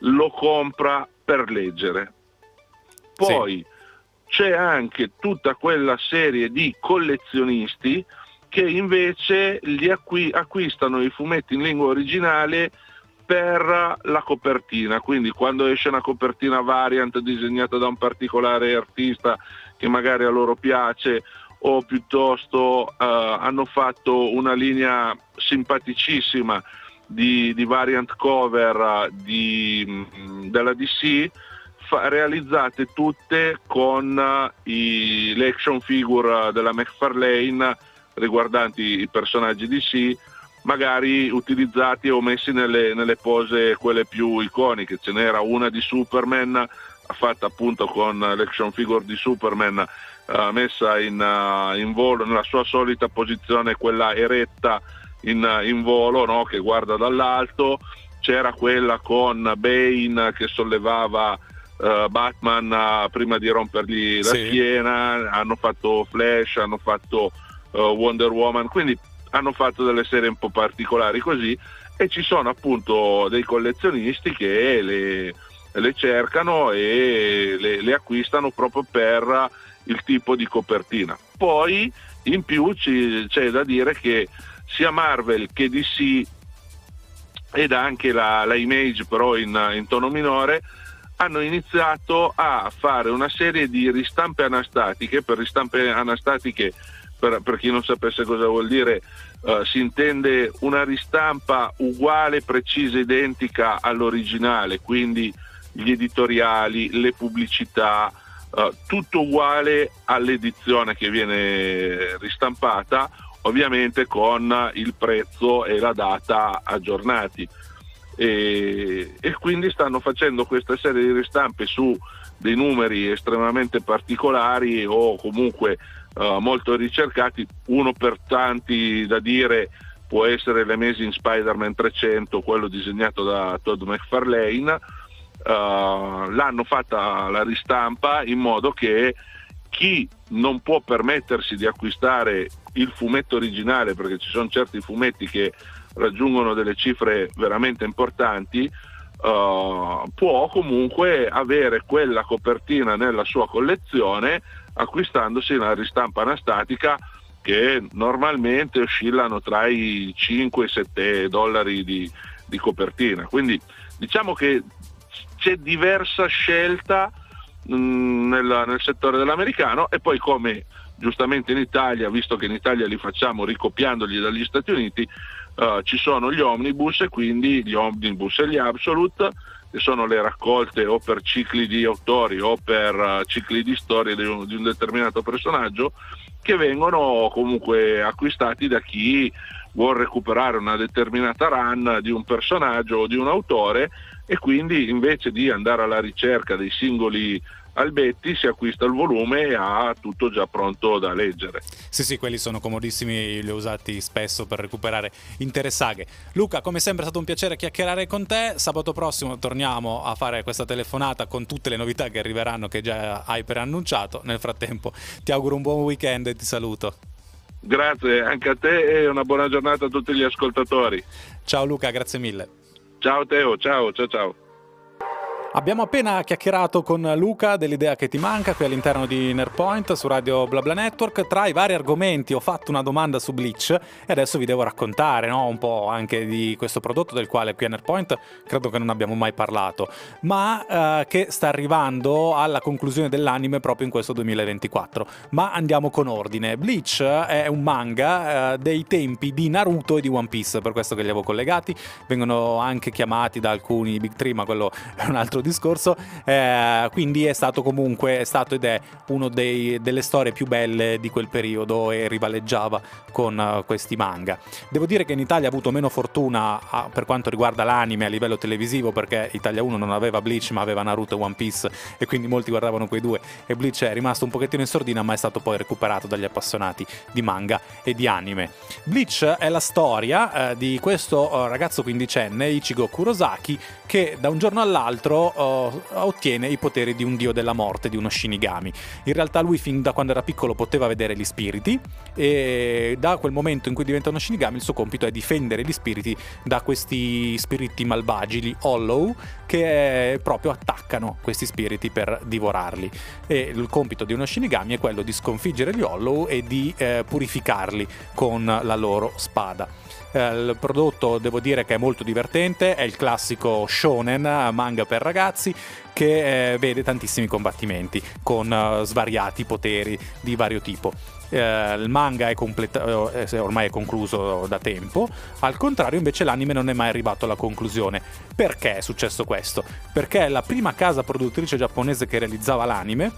lo compra per leggere. Poi sì. c'è anche tutta quella serie di collezionisti che invece gli acqui- acquistano i fumetti in lingua originale per la copertina, quindi quando esce una copertina variant disegnata da un particolare artista che magari a loro piace o piuttosto uh, hanno fatto una linea simpaticissima di, di variant cover di, mm, della DC fa, realizzate tutte con uh, i, le action figure della McFarlane riguardanti i personaggi DC magari utilizzati o messi nelle, nelle pose quelle più iconiche. Ce n'era una di Superman fatta appunto con l'action figure di Superman uh, messa in, uh, in, volo nella sua solita posizione quella eretta in, in volo no? che guarda dall'alto, c'era quella con Bane che sollevava uh, Batman uh, prima di rompergli la sì. schiena, hanno fatto Flash, hanno fatto Wonder Woman, quindi hanno fatto delle serie un po' particolari così e ci sono appunto dei collezionisti che le, le cercano e le, le, acquistano proprio per il tipo di copertina. Poi in più ci, c'è da dire che sia Marvel che DC ed anche la, la Image però in, in tono minore hanno iniziato a fare una serie di ristampe anastatiche, per ristampe anastatiche per, per chi non sapesse cosa vuol dire uh, si intende una ristampa uguale, precisa, identica all'originale, quindi gli editoriali, le pubblicità, uh, tutto uguale all'edizione che viene ristampata ovviamente con il prezzo e la data aggiornati. E, e, quindi stanno facendo questa serie di ristampe su dei numeri estremamente particolari o comunque uh, molto ricercati, uno per tanti da dire può essere l'Amazing Spider-Man 300, quello disegnato da Todd McFarlane, uh, l'hanno fatta la ristampa in modo che chi non può permettersi di acquistare il fumetto originale, perché ci sono certi fumetti che raggiungono delle cifre veramente importanti, uh, può comunque avere quella copertina nella sua collezione acquistandosi una ristampa anastatica che normalmente oscillano tra i 5 e i 7 dollari di, di copertina. Quindi diciamo che c'è diversa scelta Mm, nel, settore dell'americano e poi come giustamente in Italia, visto che in Italia li facciamo ricopiandoli dagli Stati Uniti, uh, ci sono gli omnibus e quindi gli omnibus e gli absolute, che sono le raccolte o per cicli di autori o per uh, cicli di storie di un, di un, determinato personaggio, che vengono comunque acquistati da chi vuole recuperare una determinata run di un personaggio o di un autore e quindi invece di andare alla ricerca dei singoli albetti si acquista il volume e ha tutto già pronto da leggere. Sì, sì, quelli sono comodissimi, li ho usati spesso per recuperare intere saghe. Luca, come sempre è stato un piacere chiacchierare con te. Sabato prossimo torniamo a fare questa telefonata con tutte le novità che arriveranno che già hai preannunciato. Nel frattempo ti auguro un buon weekend e ti saluto. Grazie anche a te e una buona giornata a tutti gli ascoltatori. Ciao Luca, grazie mille. Ciao Teo, ciao, ciao ciao. Abbiamo appena chiacchierato con Luca dell'idea che ti manca qui all'interno di Nerpoint su Radio BlaBla Network. Tra i vari argomenti ho fatto una domanda su Bleach e adesso vi devo raccontare no? un po' anche di questo prodotto del quale qui a Nerpoint credo che non abbiamo mai parlato, ma eh, che sta arrivando alla conclusione dell'anime proprio in questo 2024. Ma andiamo con ordine. Bleach è un manga eh, dei tempi di Naruto e di One Piece, per questo che li avevo collegati. Vengono anche chiamati da alcuni Big Tree, ma quello è un altro discorso. Eh, quindi è stato comunque, è stato ed è una delle storie più belle di quel periodo e rivaleggiava con uh, questi manga. Devo dire che in Italia ha avuto meno fortuna a, per quanto riguarda l'anime a livello televisivo perché Italia 1 non aveva Bleach ma aveva Naruto e One Piece e quindi molti guardavano quei due e Bleach è rimasto un pochettino in sordina ma è stato poi recuperato dagli appassionati di manga e di anime. Bleach è la storia eh, di questo uh, ragazzo quindicenne Ichigo Kurosaki che da un giorno all'altro uh, ottiene i poteri di un dio della morte, di uno Shinigami. In realtà lui fin da quando era piccolo poteva vedere gli spiriti e da quel momento in cui diventa uno Shinigami il suo compito è difendere gli spiriti da questi spiriti malvagi, gli Hollow, che proprio attaccano questi spiriti per divorarli. E il compito di uno Shinigami è quello di sconfiggere gli Hollow e di eh, purificarli con la loro spada. Eh, il prodotto devo dire che è molto divertente, è il classico shonen, manga per ragazzi, che eh, vede tantissimi combattimenti con uh, svariati poteri di vario tipo. Eh, il manga è completa- eh, ormai è concluso da tempo, al contrario invece l'anime non è mai arrivato alla conclusione. Perché è successo questo? Perché la prima casa produttrice giapponese che realizzava l'anime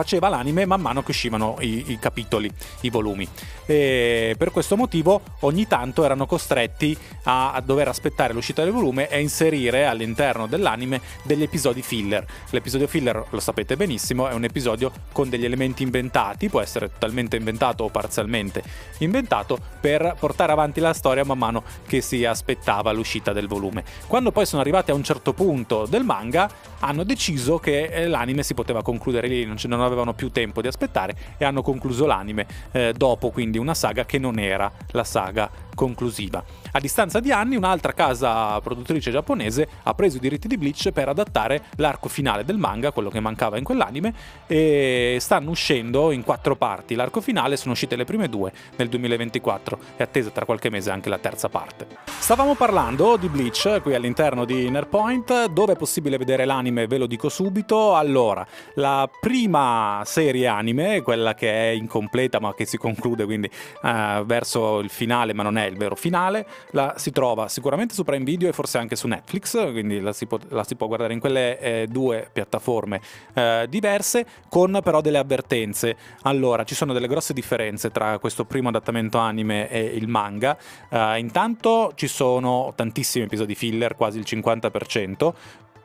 faceva l'anime man mano che uscivano i, i capitoli, i volumi. E per questo motivo ogni tanto erano costretti a, a, dover aspettare l'uscita del volume e inserire all'interno dell'anime degli episodi filler. L'episodio filler, lo sapete benissimo, è un episodio con degli elementi inventati, può essere totalmente inventato o parzialmente inventato, per portare avanti la storia man mano che si aspettava l'uscita del volume. Quando poi sono arrivati a un certo punto del manga, hanno deciso che eh, l'anime si poteva concludere lì, non, non avevano più tempo di aspettare e hanno concluso l'anime eh, dopo quindi una saga che non era la saga conclusiva. A distanza di anni un'altra casa produttrice giapponese ha preso i diritti di Bleach per adattare l'arco finale del manga, quello che mancava in quell'anime, e stanno uscendo in quattro parti. L'arco finale sono uscite le prime due nel 2024 e attesa tra qualche mese anche la terza parte. Stavamo parlando di Bleach qui all'interno di Nerpoint, dove è possibile vedere l'anime, ve lo dico subito. Allora, la prima serie anime, quella che è incompleta ma che si conclude quindi uh, verso il finale, ma non è il vero finale, la si trova sicuramente su Prime Video e forse anche su Netflix, quindi la si può, la si può guardare in quelle eh, due piattaforme eh, diverse, con però delle avvertenze. Allora, ci sono delle grosse differenze tra questo primo adattamento anime e il manga. Uh, intanto ci sono tantissimi episodi filler, quasi il 50%,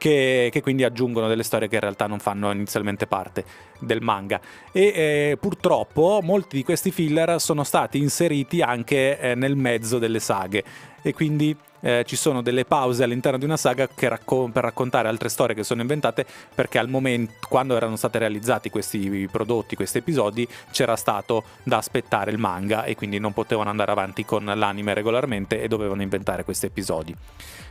che, che, quindi aggiungono delle storie che in realtà non fanno inizialmente parte del manga. E eh, purtroppo molti di questi filler sono stati inseriti anche eh, nel mezzo delle saghe e quindi eh, ci sono delle pause all'interno di una saga racco- per raccontare altre storie che sono inventate perché al momento, quando erano stati realizzati questi prodotti, questi episodi, c'era stato da aspettare il manga e quindi non potevano andare avanti con l'anime regolarmente e dovevano inventare questi episodi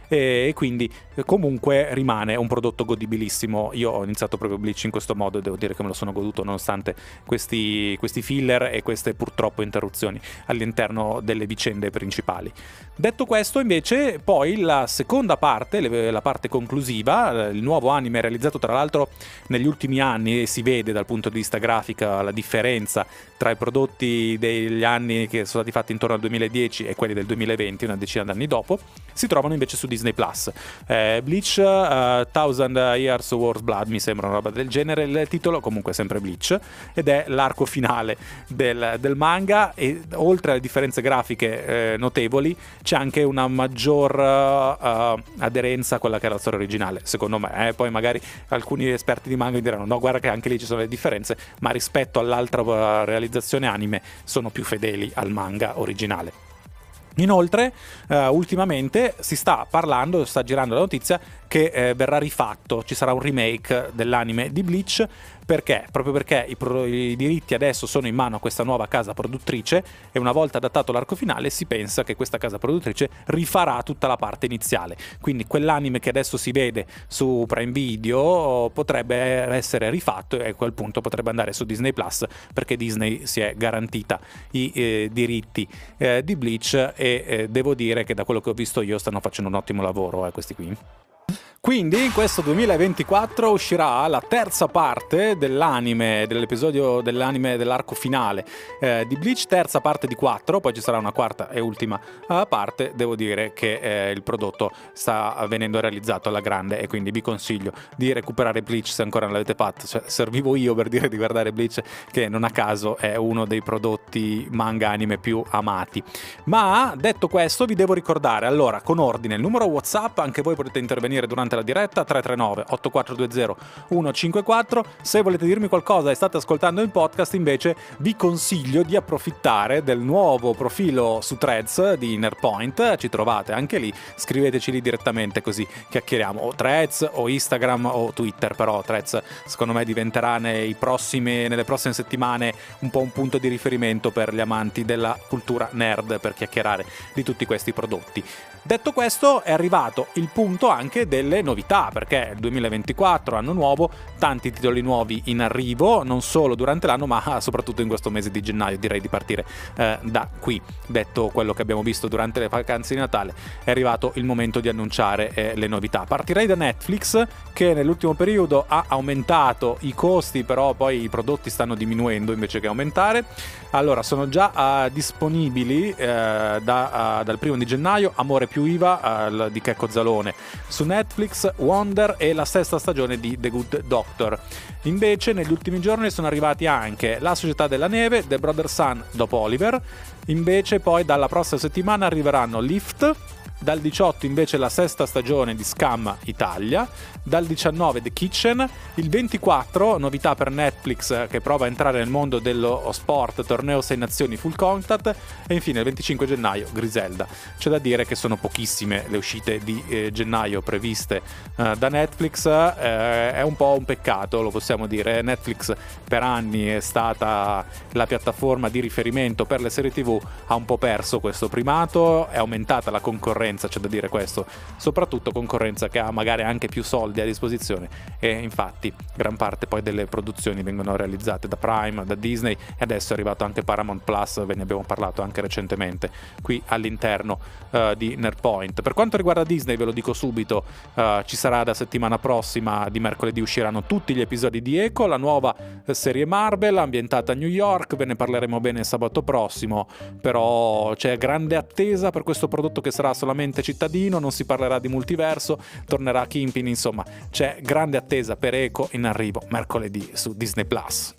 e quindi comunque rimane un prodotto godibilissimo. Io ho iniziato proprio Bleach in questo modo e devo dire che me lo sono goduto nonostante questi, questi filler e queste purtroppo interruzioni all'interno delle vicende principali. Detto questo invece poi la seconda parte, la parte conclusiva, il nuovo anime realizzato tra l'altro negli ultimi anni e si vede dal punto di vista grafica la differenza tra i prodotti degli anni che sono stati fatti intorno al 2010 e quelli del 2020, una decina d'anni dopo, si trovano invece su Disney Plus. Eh, Bleach, uh, Thousand Years Wars Blood, mi sembra una roba del genere il titolo, comunque sempre Bleach, ed è l'arco finale del, del manga e oltre alle differenze grafiche eh, notevoli c'è anche una maggior uh, aderenza a quella che era la storia originale, secondo me. Eh? Poi magari alcuni esperti di manga mi diranno no, guarda che anche lì ci sono le differenze, ma rispetto all'altra realizzazione anime sono più fedeli al manga originale. Inoltre, eh, ultimamente si sta parlando, sta girando la notizia che eh, verrà rifatto, ci sarà un remake dell'anime di Bleach Perché? Proprio perché i, pro- i, diritti adesso sono in mano a questa nuova casa produttrice e una volta adattato l'arco finale si pensa che questa casa produttrice rifarà tutta la parte iniziale. Quindi quell'anime che adesso si vede su Prime Video potrebbe essere rifatto e a quel punto potrebbe andare su Disney Plus perché Disney si è garantita i eh, diritti eh, di Bleach e eh, devo dire che da quello che ho visto io stanno facendo un ottimo lavoro eh, questi qui. Quindi in questo 2024 uscirà la terza parte dell'anime, dell'episodio dell'anime dell'arco finale eh, di Bleach, terza parte di quattro, poi ci sarà una quarta e ultima uh, parte. Devo dire che eh, il prodotto sta venendo realizzato alla grande e quindi vi consiglio di recuperare Bleach se ancora non l'avete fatto. Cioè, servivo io per dire di guardare Bleach, che non a caso è uno dei prodotti manga anime più amati. Ma detto questo, vi devo ricordare allora con ordine il numero WhatsApp, anche voi potete intervenire durante la diretta 339 8420 154. Se volete dirmi qualcosa e state ascoltando il podcast, invece vi consiglio di approfittare del nuovo profilo su Threads di Innerpoint. Ci trovate anche lì, scriveteci lì direttamente così chiacchieriamo o Threads o Instagram o Twitter, però Threads secondo me diventerà prossimi, nelle prossime settimane un po' un punto di riferimento per gli amanti della cultura nerd per chiacchierare di tutti questi prodotti. Detto questo, è arrivato il punto anche delle novità, perché il 2024, anno nuovo, tanti titoli nuovi in arrivo, non solo durante l'anno, ma soprattutto in questo mese di gennaio. Direi di partire eh, da qui. Detto quello che abbiamo visto durante le vacanze di Natale, è arrivato il momento di annunciare eh, le novità. Partirei da Netflix, che nell'ultimo periodo ha aumentato i costi, però poi i prodotti stanno diminuendo invece che aumentare. Allora, sono già uh, disponibili uh, da, uh, dal primo di gennaio Amore più IVA di Checco Zalone su Netflix, Wonder e la sesta stagione di The Good Doctor. Invece, negli ultimi giorni sono arrivati anche La Società della Neve, The Brother Sun dopo Oliver. Invece, poi dalla prossima settimana arriveranno Lift, dal 18 invece la sesta stagione di Scam Italia, dal 19 The Kitchen, il 24 novità per Netflix eh, che prova a entrare nel mondo dello sport, torneo 6 nazioni full contact e infine il 25 gennaio Griselda. C'è da dire che sono pochissime le uscite di eh, gennaio previste eh, da Netflix, eh, è un po' un peccato, lo possiamo dire. Netflix per anni è stata la piattaforma di riferimento per le serie TV, ha un po' perso questo primato, è aumentata la concorrenza, c'è da dire questo, soprattutto concorrenza che ha magari anche più soldi soldi a disposizione e infatti gran parte poi delle produzioni vengono realizzate da Prime, da Disney e adesso è arrivato anche Paramount Plus, ve ne abbiamo parlato anche recentemente qui all'interno uh, di Nerdpoint. Per quanto riguarda Disney ve lo dico subito, uh, ci sarà da settimana prossima di mercoledì usciranno tutti gli episodi di Echo, la nuova serie Marvel ambientata a New York, ve ne parleremo bene sabato prossimo, però c'è grande attesa per questo prodotto che sarà solamente cittadino, non si parlerà di multiverso, tornerà Kimpin, insomma c'è grande attesa per Eco in arrivo mercoledì su Disney Plus.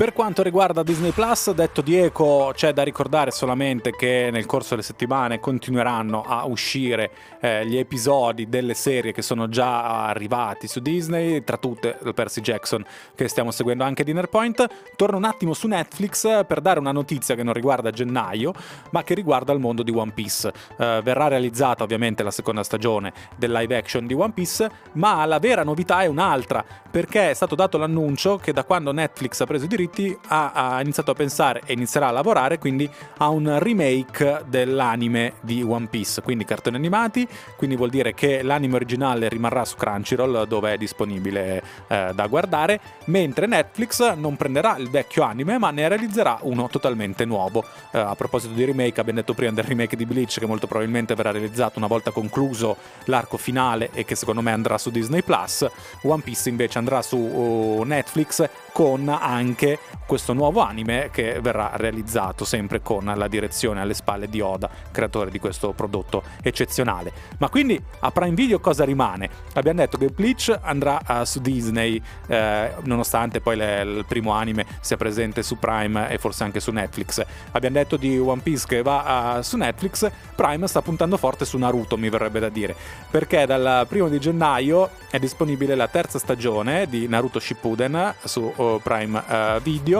Per quanto riguarda Disney Plus, detto di Eco, c'è da ricordare solamente che nel corso delle settimane continueranno a uscire eh, gli episodi delle serie che sono già arrivati su Disney, tra tutte Percy Jackson che stiamo seguendo anche Dinner Point. Torno un attimo su Netflix per dare una notizia che non riguarda gennaio, ma che riguarda il mondo di One Piece. Eh, verrà realizzata ovviamente la seconda stagione del live action di One Piece, ma la vera novità è un'altra, perché è stato dato l'annuncio che da quando Netflix ha preso i diritti Unity ha, ha, iniziato a pensare e inizierà a lavorare quindi a un remake dell'anime di One Piece, quindi cartoni animati, quindi vuol dire che l'anime originale rimarrà su Crunchyroll dove è disponibile eh, da guardare, mentre Netflix non prenderà il vecchio anime ma ne realizzerà uno totalmente nuovo. Eh, a proposito di remake, abbiamo detto prima del remake di Bleach che molto probabilmente verrà realizzato una volta concluso l'arco finale e che secondo me andrà su Disney Plus, One Piece invece andrà su uh, Netflix con anche questo nuovo anime che verrà realizzato sempre con la direzione alle spalle di Oda, creatore di questo prodotto eccezionale. Ma quindi a Prime Video cosa rimane? Abbiamo detto che Bleach andrà uh, su Disney, eh, nonostante poi le, il primo anime sia presente su Prime e forse anche su Netflix. Abbiamo detto di One Piece che va uh, su Netflix, Prime sta puntando forte su Naruto, mi verrebbe da dire, perché dal primo di gennaio è disponibile la terza stagione di Naruto Shippuden su uh, Prime Video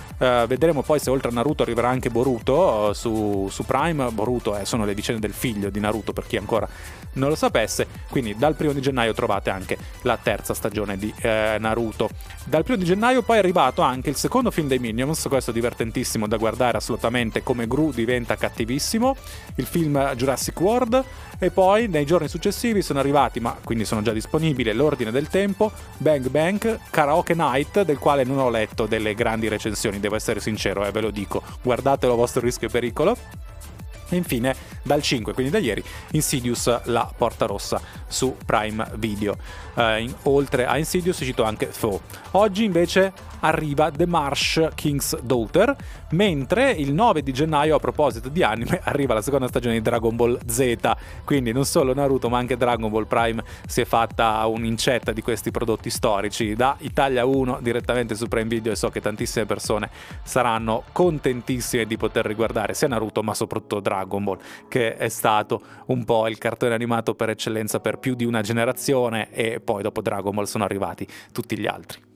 Uh, vedremo poi se oltre a Naruto arriverà anche Boruto su, su, Prime. Boruto eh, sono le vicende del figlio di Naruto per chi ancora non lo sapesse. Quindi dal primo di gennaio trovate anche la terza stagione di eh, Naruto. Dal primo di gennaio poi è arrivato anche il secondo film dei Minions, questo divertentissimo da guardare assolutamente come Gru diventa cattivissimo, il film Jurassic World e poi nei giorni successivi sono arrivati, ma quindi sono già disponibili, L'Ordine del Tempo, Bang Bang, Karaoke Night, del quale non ho letto delle grandi recensioni, devo essere sincero, eh, ve lo dico, guardatelo a vostro rischio e pericolo. E infine dal 5, quindi da ieri, Insidious La Porta Rossa su Prime Video. Uh, in, oltre a Insidious cito anche Thaw. Oggi invece arriva The Marsh King's Daughter, mentre il 9 di gennaio, a proposito di anime, arriva la seconda stagione di Dragon Ball Z, quindi non solo Naruto ma anche Dragon Ball Prime si è fatta un'incetta di questi prodotti storici da Italia 1 direttamente su Prime Video e so che tantissime persone saranno contentissime di poter riguardare sia Naruto ma soprattutto Dragon Ball, che è stato un po' il cartone animato per eccellenza per più di una generazione e poi dopo Dragon Ball sono arrivati tutti gli altri.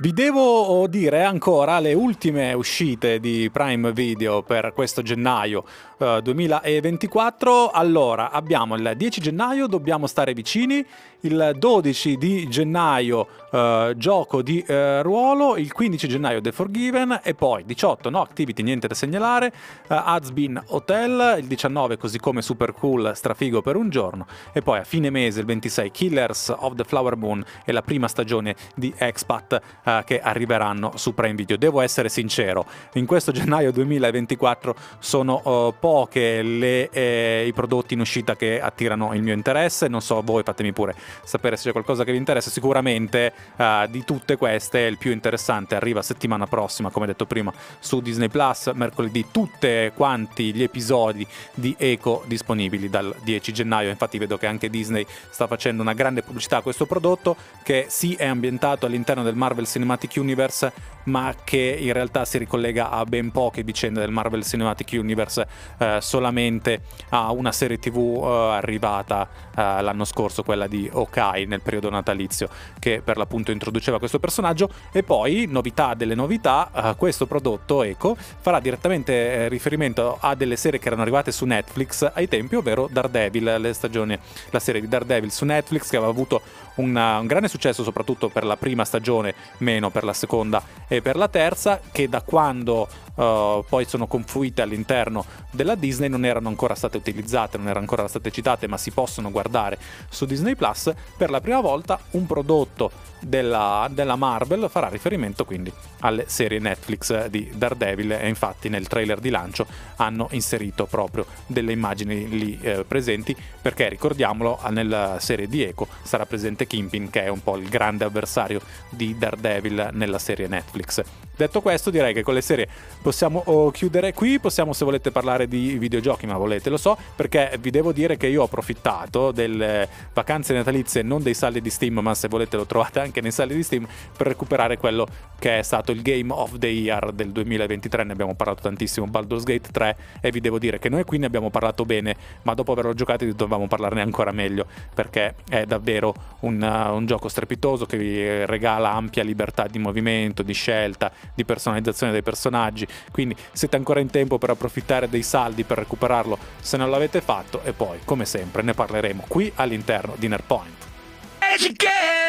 Vi devo dire ancora le ultime uscite di Prime Video per questo gennaio uh, 2024. Allora, abbiamo il 10 gennaio, dobbiamo stare vicini, il 12 di gennaio uh, gioco di uh, ruolo, il 15 gennaio The Forgiven. E poi 18 no activity, niente da segnalare, uh, Hazbin Hotel, il 19 così come Super Cool, strafigo per un giorno. E poi a fine mese il 26 Killers of the Flower Moon. E la prima stagione di Expat uh, che arriveranno su Prime Video. Devo essere sincero, in questo gennaio 2024 sono uh, poche le, eh, i prodotti in uscita che attirano il mio interesse, non so voi fatemi pure sapere se c'è qualcosa che vi interessa, sicuramente uh, di tutte queste il più interessante arriva settimana prossima, come detto prima, su Disney Plus, mercoledì tutti quanti gli episodi di Eco disponibili dal 10 gennaio, infatti vedo che anche Disney sta facendo una grande pubblicità a questo prodotto che sì è ambientato all'interno del Marvel Cinematic Universe, ma che in realtà si ricollega a ben poche vicende del Marvel Cinematic Universe, eh, solamente a una serie tv eh, arrivata eh, l'anno scorso, quella di Okai nel periodo natalizio, che per l'appunto introduceva questo personaggio. E poi, novità delle novità, eh, questo prodotto Eco farà direttamente eh, riferimento a delle serie che erano arrivate su Netflix ai tempi, ovvero Daredevil, stagioni, la serie di Daredevil su Netflix che aveva avuto una, un grande successo soprattutto per la prima stagione, meno per la seconda e per la terza, che da quando uh, poi sono confluite all'interno della Disney non erano ancora state utilizzate, non erano ancora state citate, ma si possono guardare su Disney Plus. Per la prima volta un prodotto della, della Marvel farà riferimento quindi alle serie Netflix di Daredevil e infatti nel trailer di lancio hanno inserito proprio delle immagini lì eh, presenti perché ricordiamolo nella serie di Echo sarà presente Kimpin che è un po' il grande avversario di Daredevil nella serie Netflix. Detto questo, direi che con le serie possiamo oh, chiudere qui. Possiamo, se volete, parlare di videogiochi, ma volete, lo so, perché vi devo dire che io ho approfittato delle vacanze natalizie, non dei saldi di Steam, ma se volete lo trovate anche nei saldi di Steam, per recuperare quello che è stato il Game of the Year del 2023. Ne abbiamo parlato tantissimo, Baldur's Gate 3, e vi devo dire che noi qui ne abbiamo parlato bene, ma dopo averlo giocato dovevamo parlarne ancora meglio, perché è davvero un, uh, un gioco strepitoso che vi regala ampia libertà di movimento, di scelta, di personalizzazione dei personaggi, quindi siete ancora in tempo per approfittare dei saldi per recuperarlo se non l'avete fatto e poi, come sempre, ne parleremo qui all'interno di Nerpoint.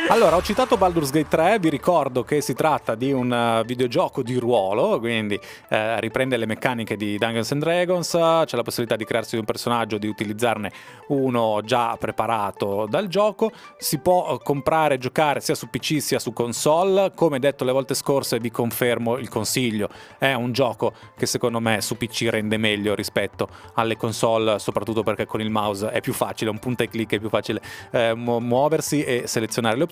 Allora, ho citato Baldur's Gate 3, vi ricordo che si tratta di un uh, videogioco di ruolo, quindi uh, riprende le meccaniche di Dungeons and Dragons, c'è la possibilità di crearsi un personaggio, di utilizzarne uno già preparato dal gioco, si può uh, comprare e giocare sia su PC sia su console, come detto le volte scorse vi confermo il consiglio, è un gioco che secondo me su PC rende meglio rispetto alle console, soprattutto perché con il mouse è più facile, un punta e clic è più facile eh, muoversi e selezionare le opzioni,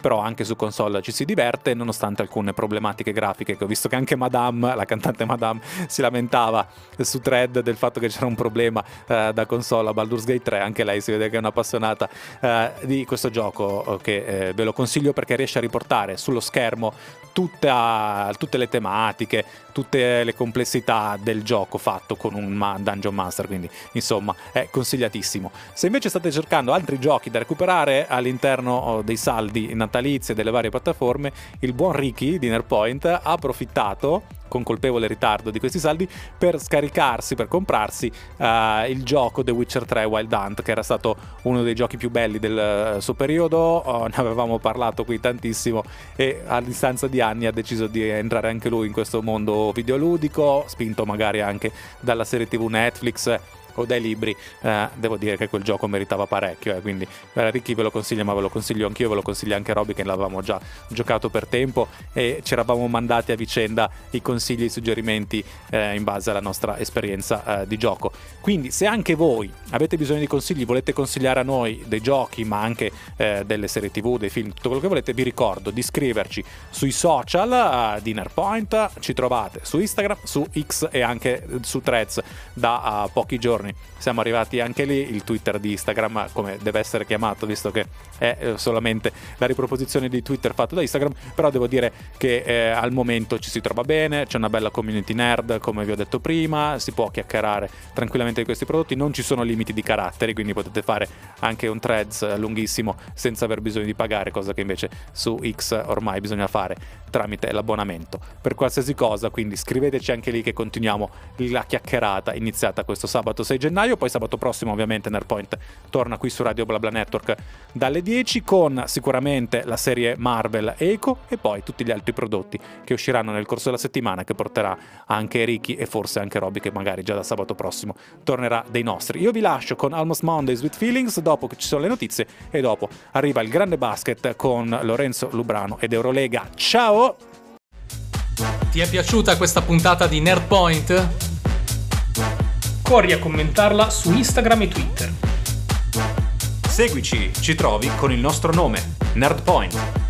però anche su console ci si diverte nonostante alcune problematiche grafiche che ho visto che anche Madame, la cantante Madame, si lamentava su thread del fatto che c'era un problema eh, da console a Baldur's Gate 3, anche lei si vede che è un'appassionata eh, di questo gioco eh, che eh, ve lo consiglio perché riesce a riportare sullo schermo tutta, tutte le tematiche, tutte le complessità del gioco fatto con un Dungeon Master, quindi insomma è consigliatissimo. Se invece state cercando altri giochi da recuperare all'interno oh, dei saldi saldi natalizi delle varie piattaforme, il buon Ricky di Nerpoint ha approfittato con colpevole ritardo di questi saldi per scaricarsi, per comprarsi uh, il gioco The Witcher 3 Wild Hunt, che era stato uno dei giochi più belli del uh, suo periodo. Oh, ne avevamo parlato qui tantissimo e a distanza di anni ha deciso di entrare anche lui in questo mondo videoludico, spinto magari anche dalla serie TV Netflix o dai libri, eh, devo dire che quel gioco meritava parecchio. Eh, quindi eh, Ricky ve lo consiglio, ma ve lo consiglio anch'io, ve lo consiglio anche Robby che l'avevamo già giocato per tempo e ci eravamo mandati a vicenda i consigli e i suggerimenti eh, in base alla nostra esperienza eh, di gioco. Quindi se anche voi avete bisogno di consigli, volete consigliare a noi dei giochi, ma anche eh, delle serie tv, dei film, tutto quello che volete, vi ricordo di iscriverci sui social uh, di Nerpoint, ci trovate su Instagram, su X e anche su Threads da pochi giorni giorni siamo arrivati anche lì, il Twitter di Instagram come deve essere chiamato visto che è eh, solamente la riproposizione di Twitter fatto da Instagram, però devo dire che eh, al momento ci si trova bene, c'è una bella community nerd come vi ho detto prima, si può chiacchierare tranquillamente di questi prodotti, non ci sono limiti di caratteri, quindi potete fare anche un threads lunghissimo senza aver bisogno di pagare, cosa che invece su X ormai bisogna fare tramite l'abbonamento. Per qualsiasi cosa, quindi scriveteci anche lì che continuiamo la chiacchierata iniziata questo sabato 6 gennaio, poi sabato prossimo ovviamente Nerpoint torna qui su Radio BlaBla Network dalle 10 con sicuramente la serie Marvel Echo e poi tutti gli altri prodotti che usciranno nel corso della settimana che porterà anche Ricky e forse anche Robby che magari già da sabato prossimo tornerà dei nostri. Io vi lascio con Almost Mondays with Feelings dopo che ci sono le notizie e dopo arriva il grande basket con Lorenzo Lubrano ed Eurolega. Ciao! Ti è piaciuta questa puntata di Nerdpoint? Corri a commentarla su Instagram e Twitter. Seguici, ci trovi con il nostro nome, Nerdpoint.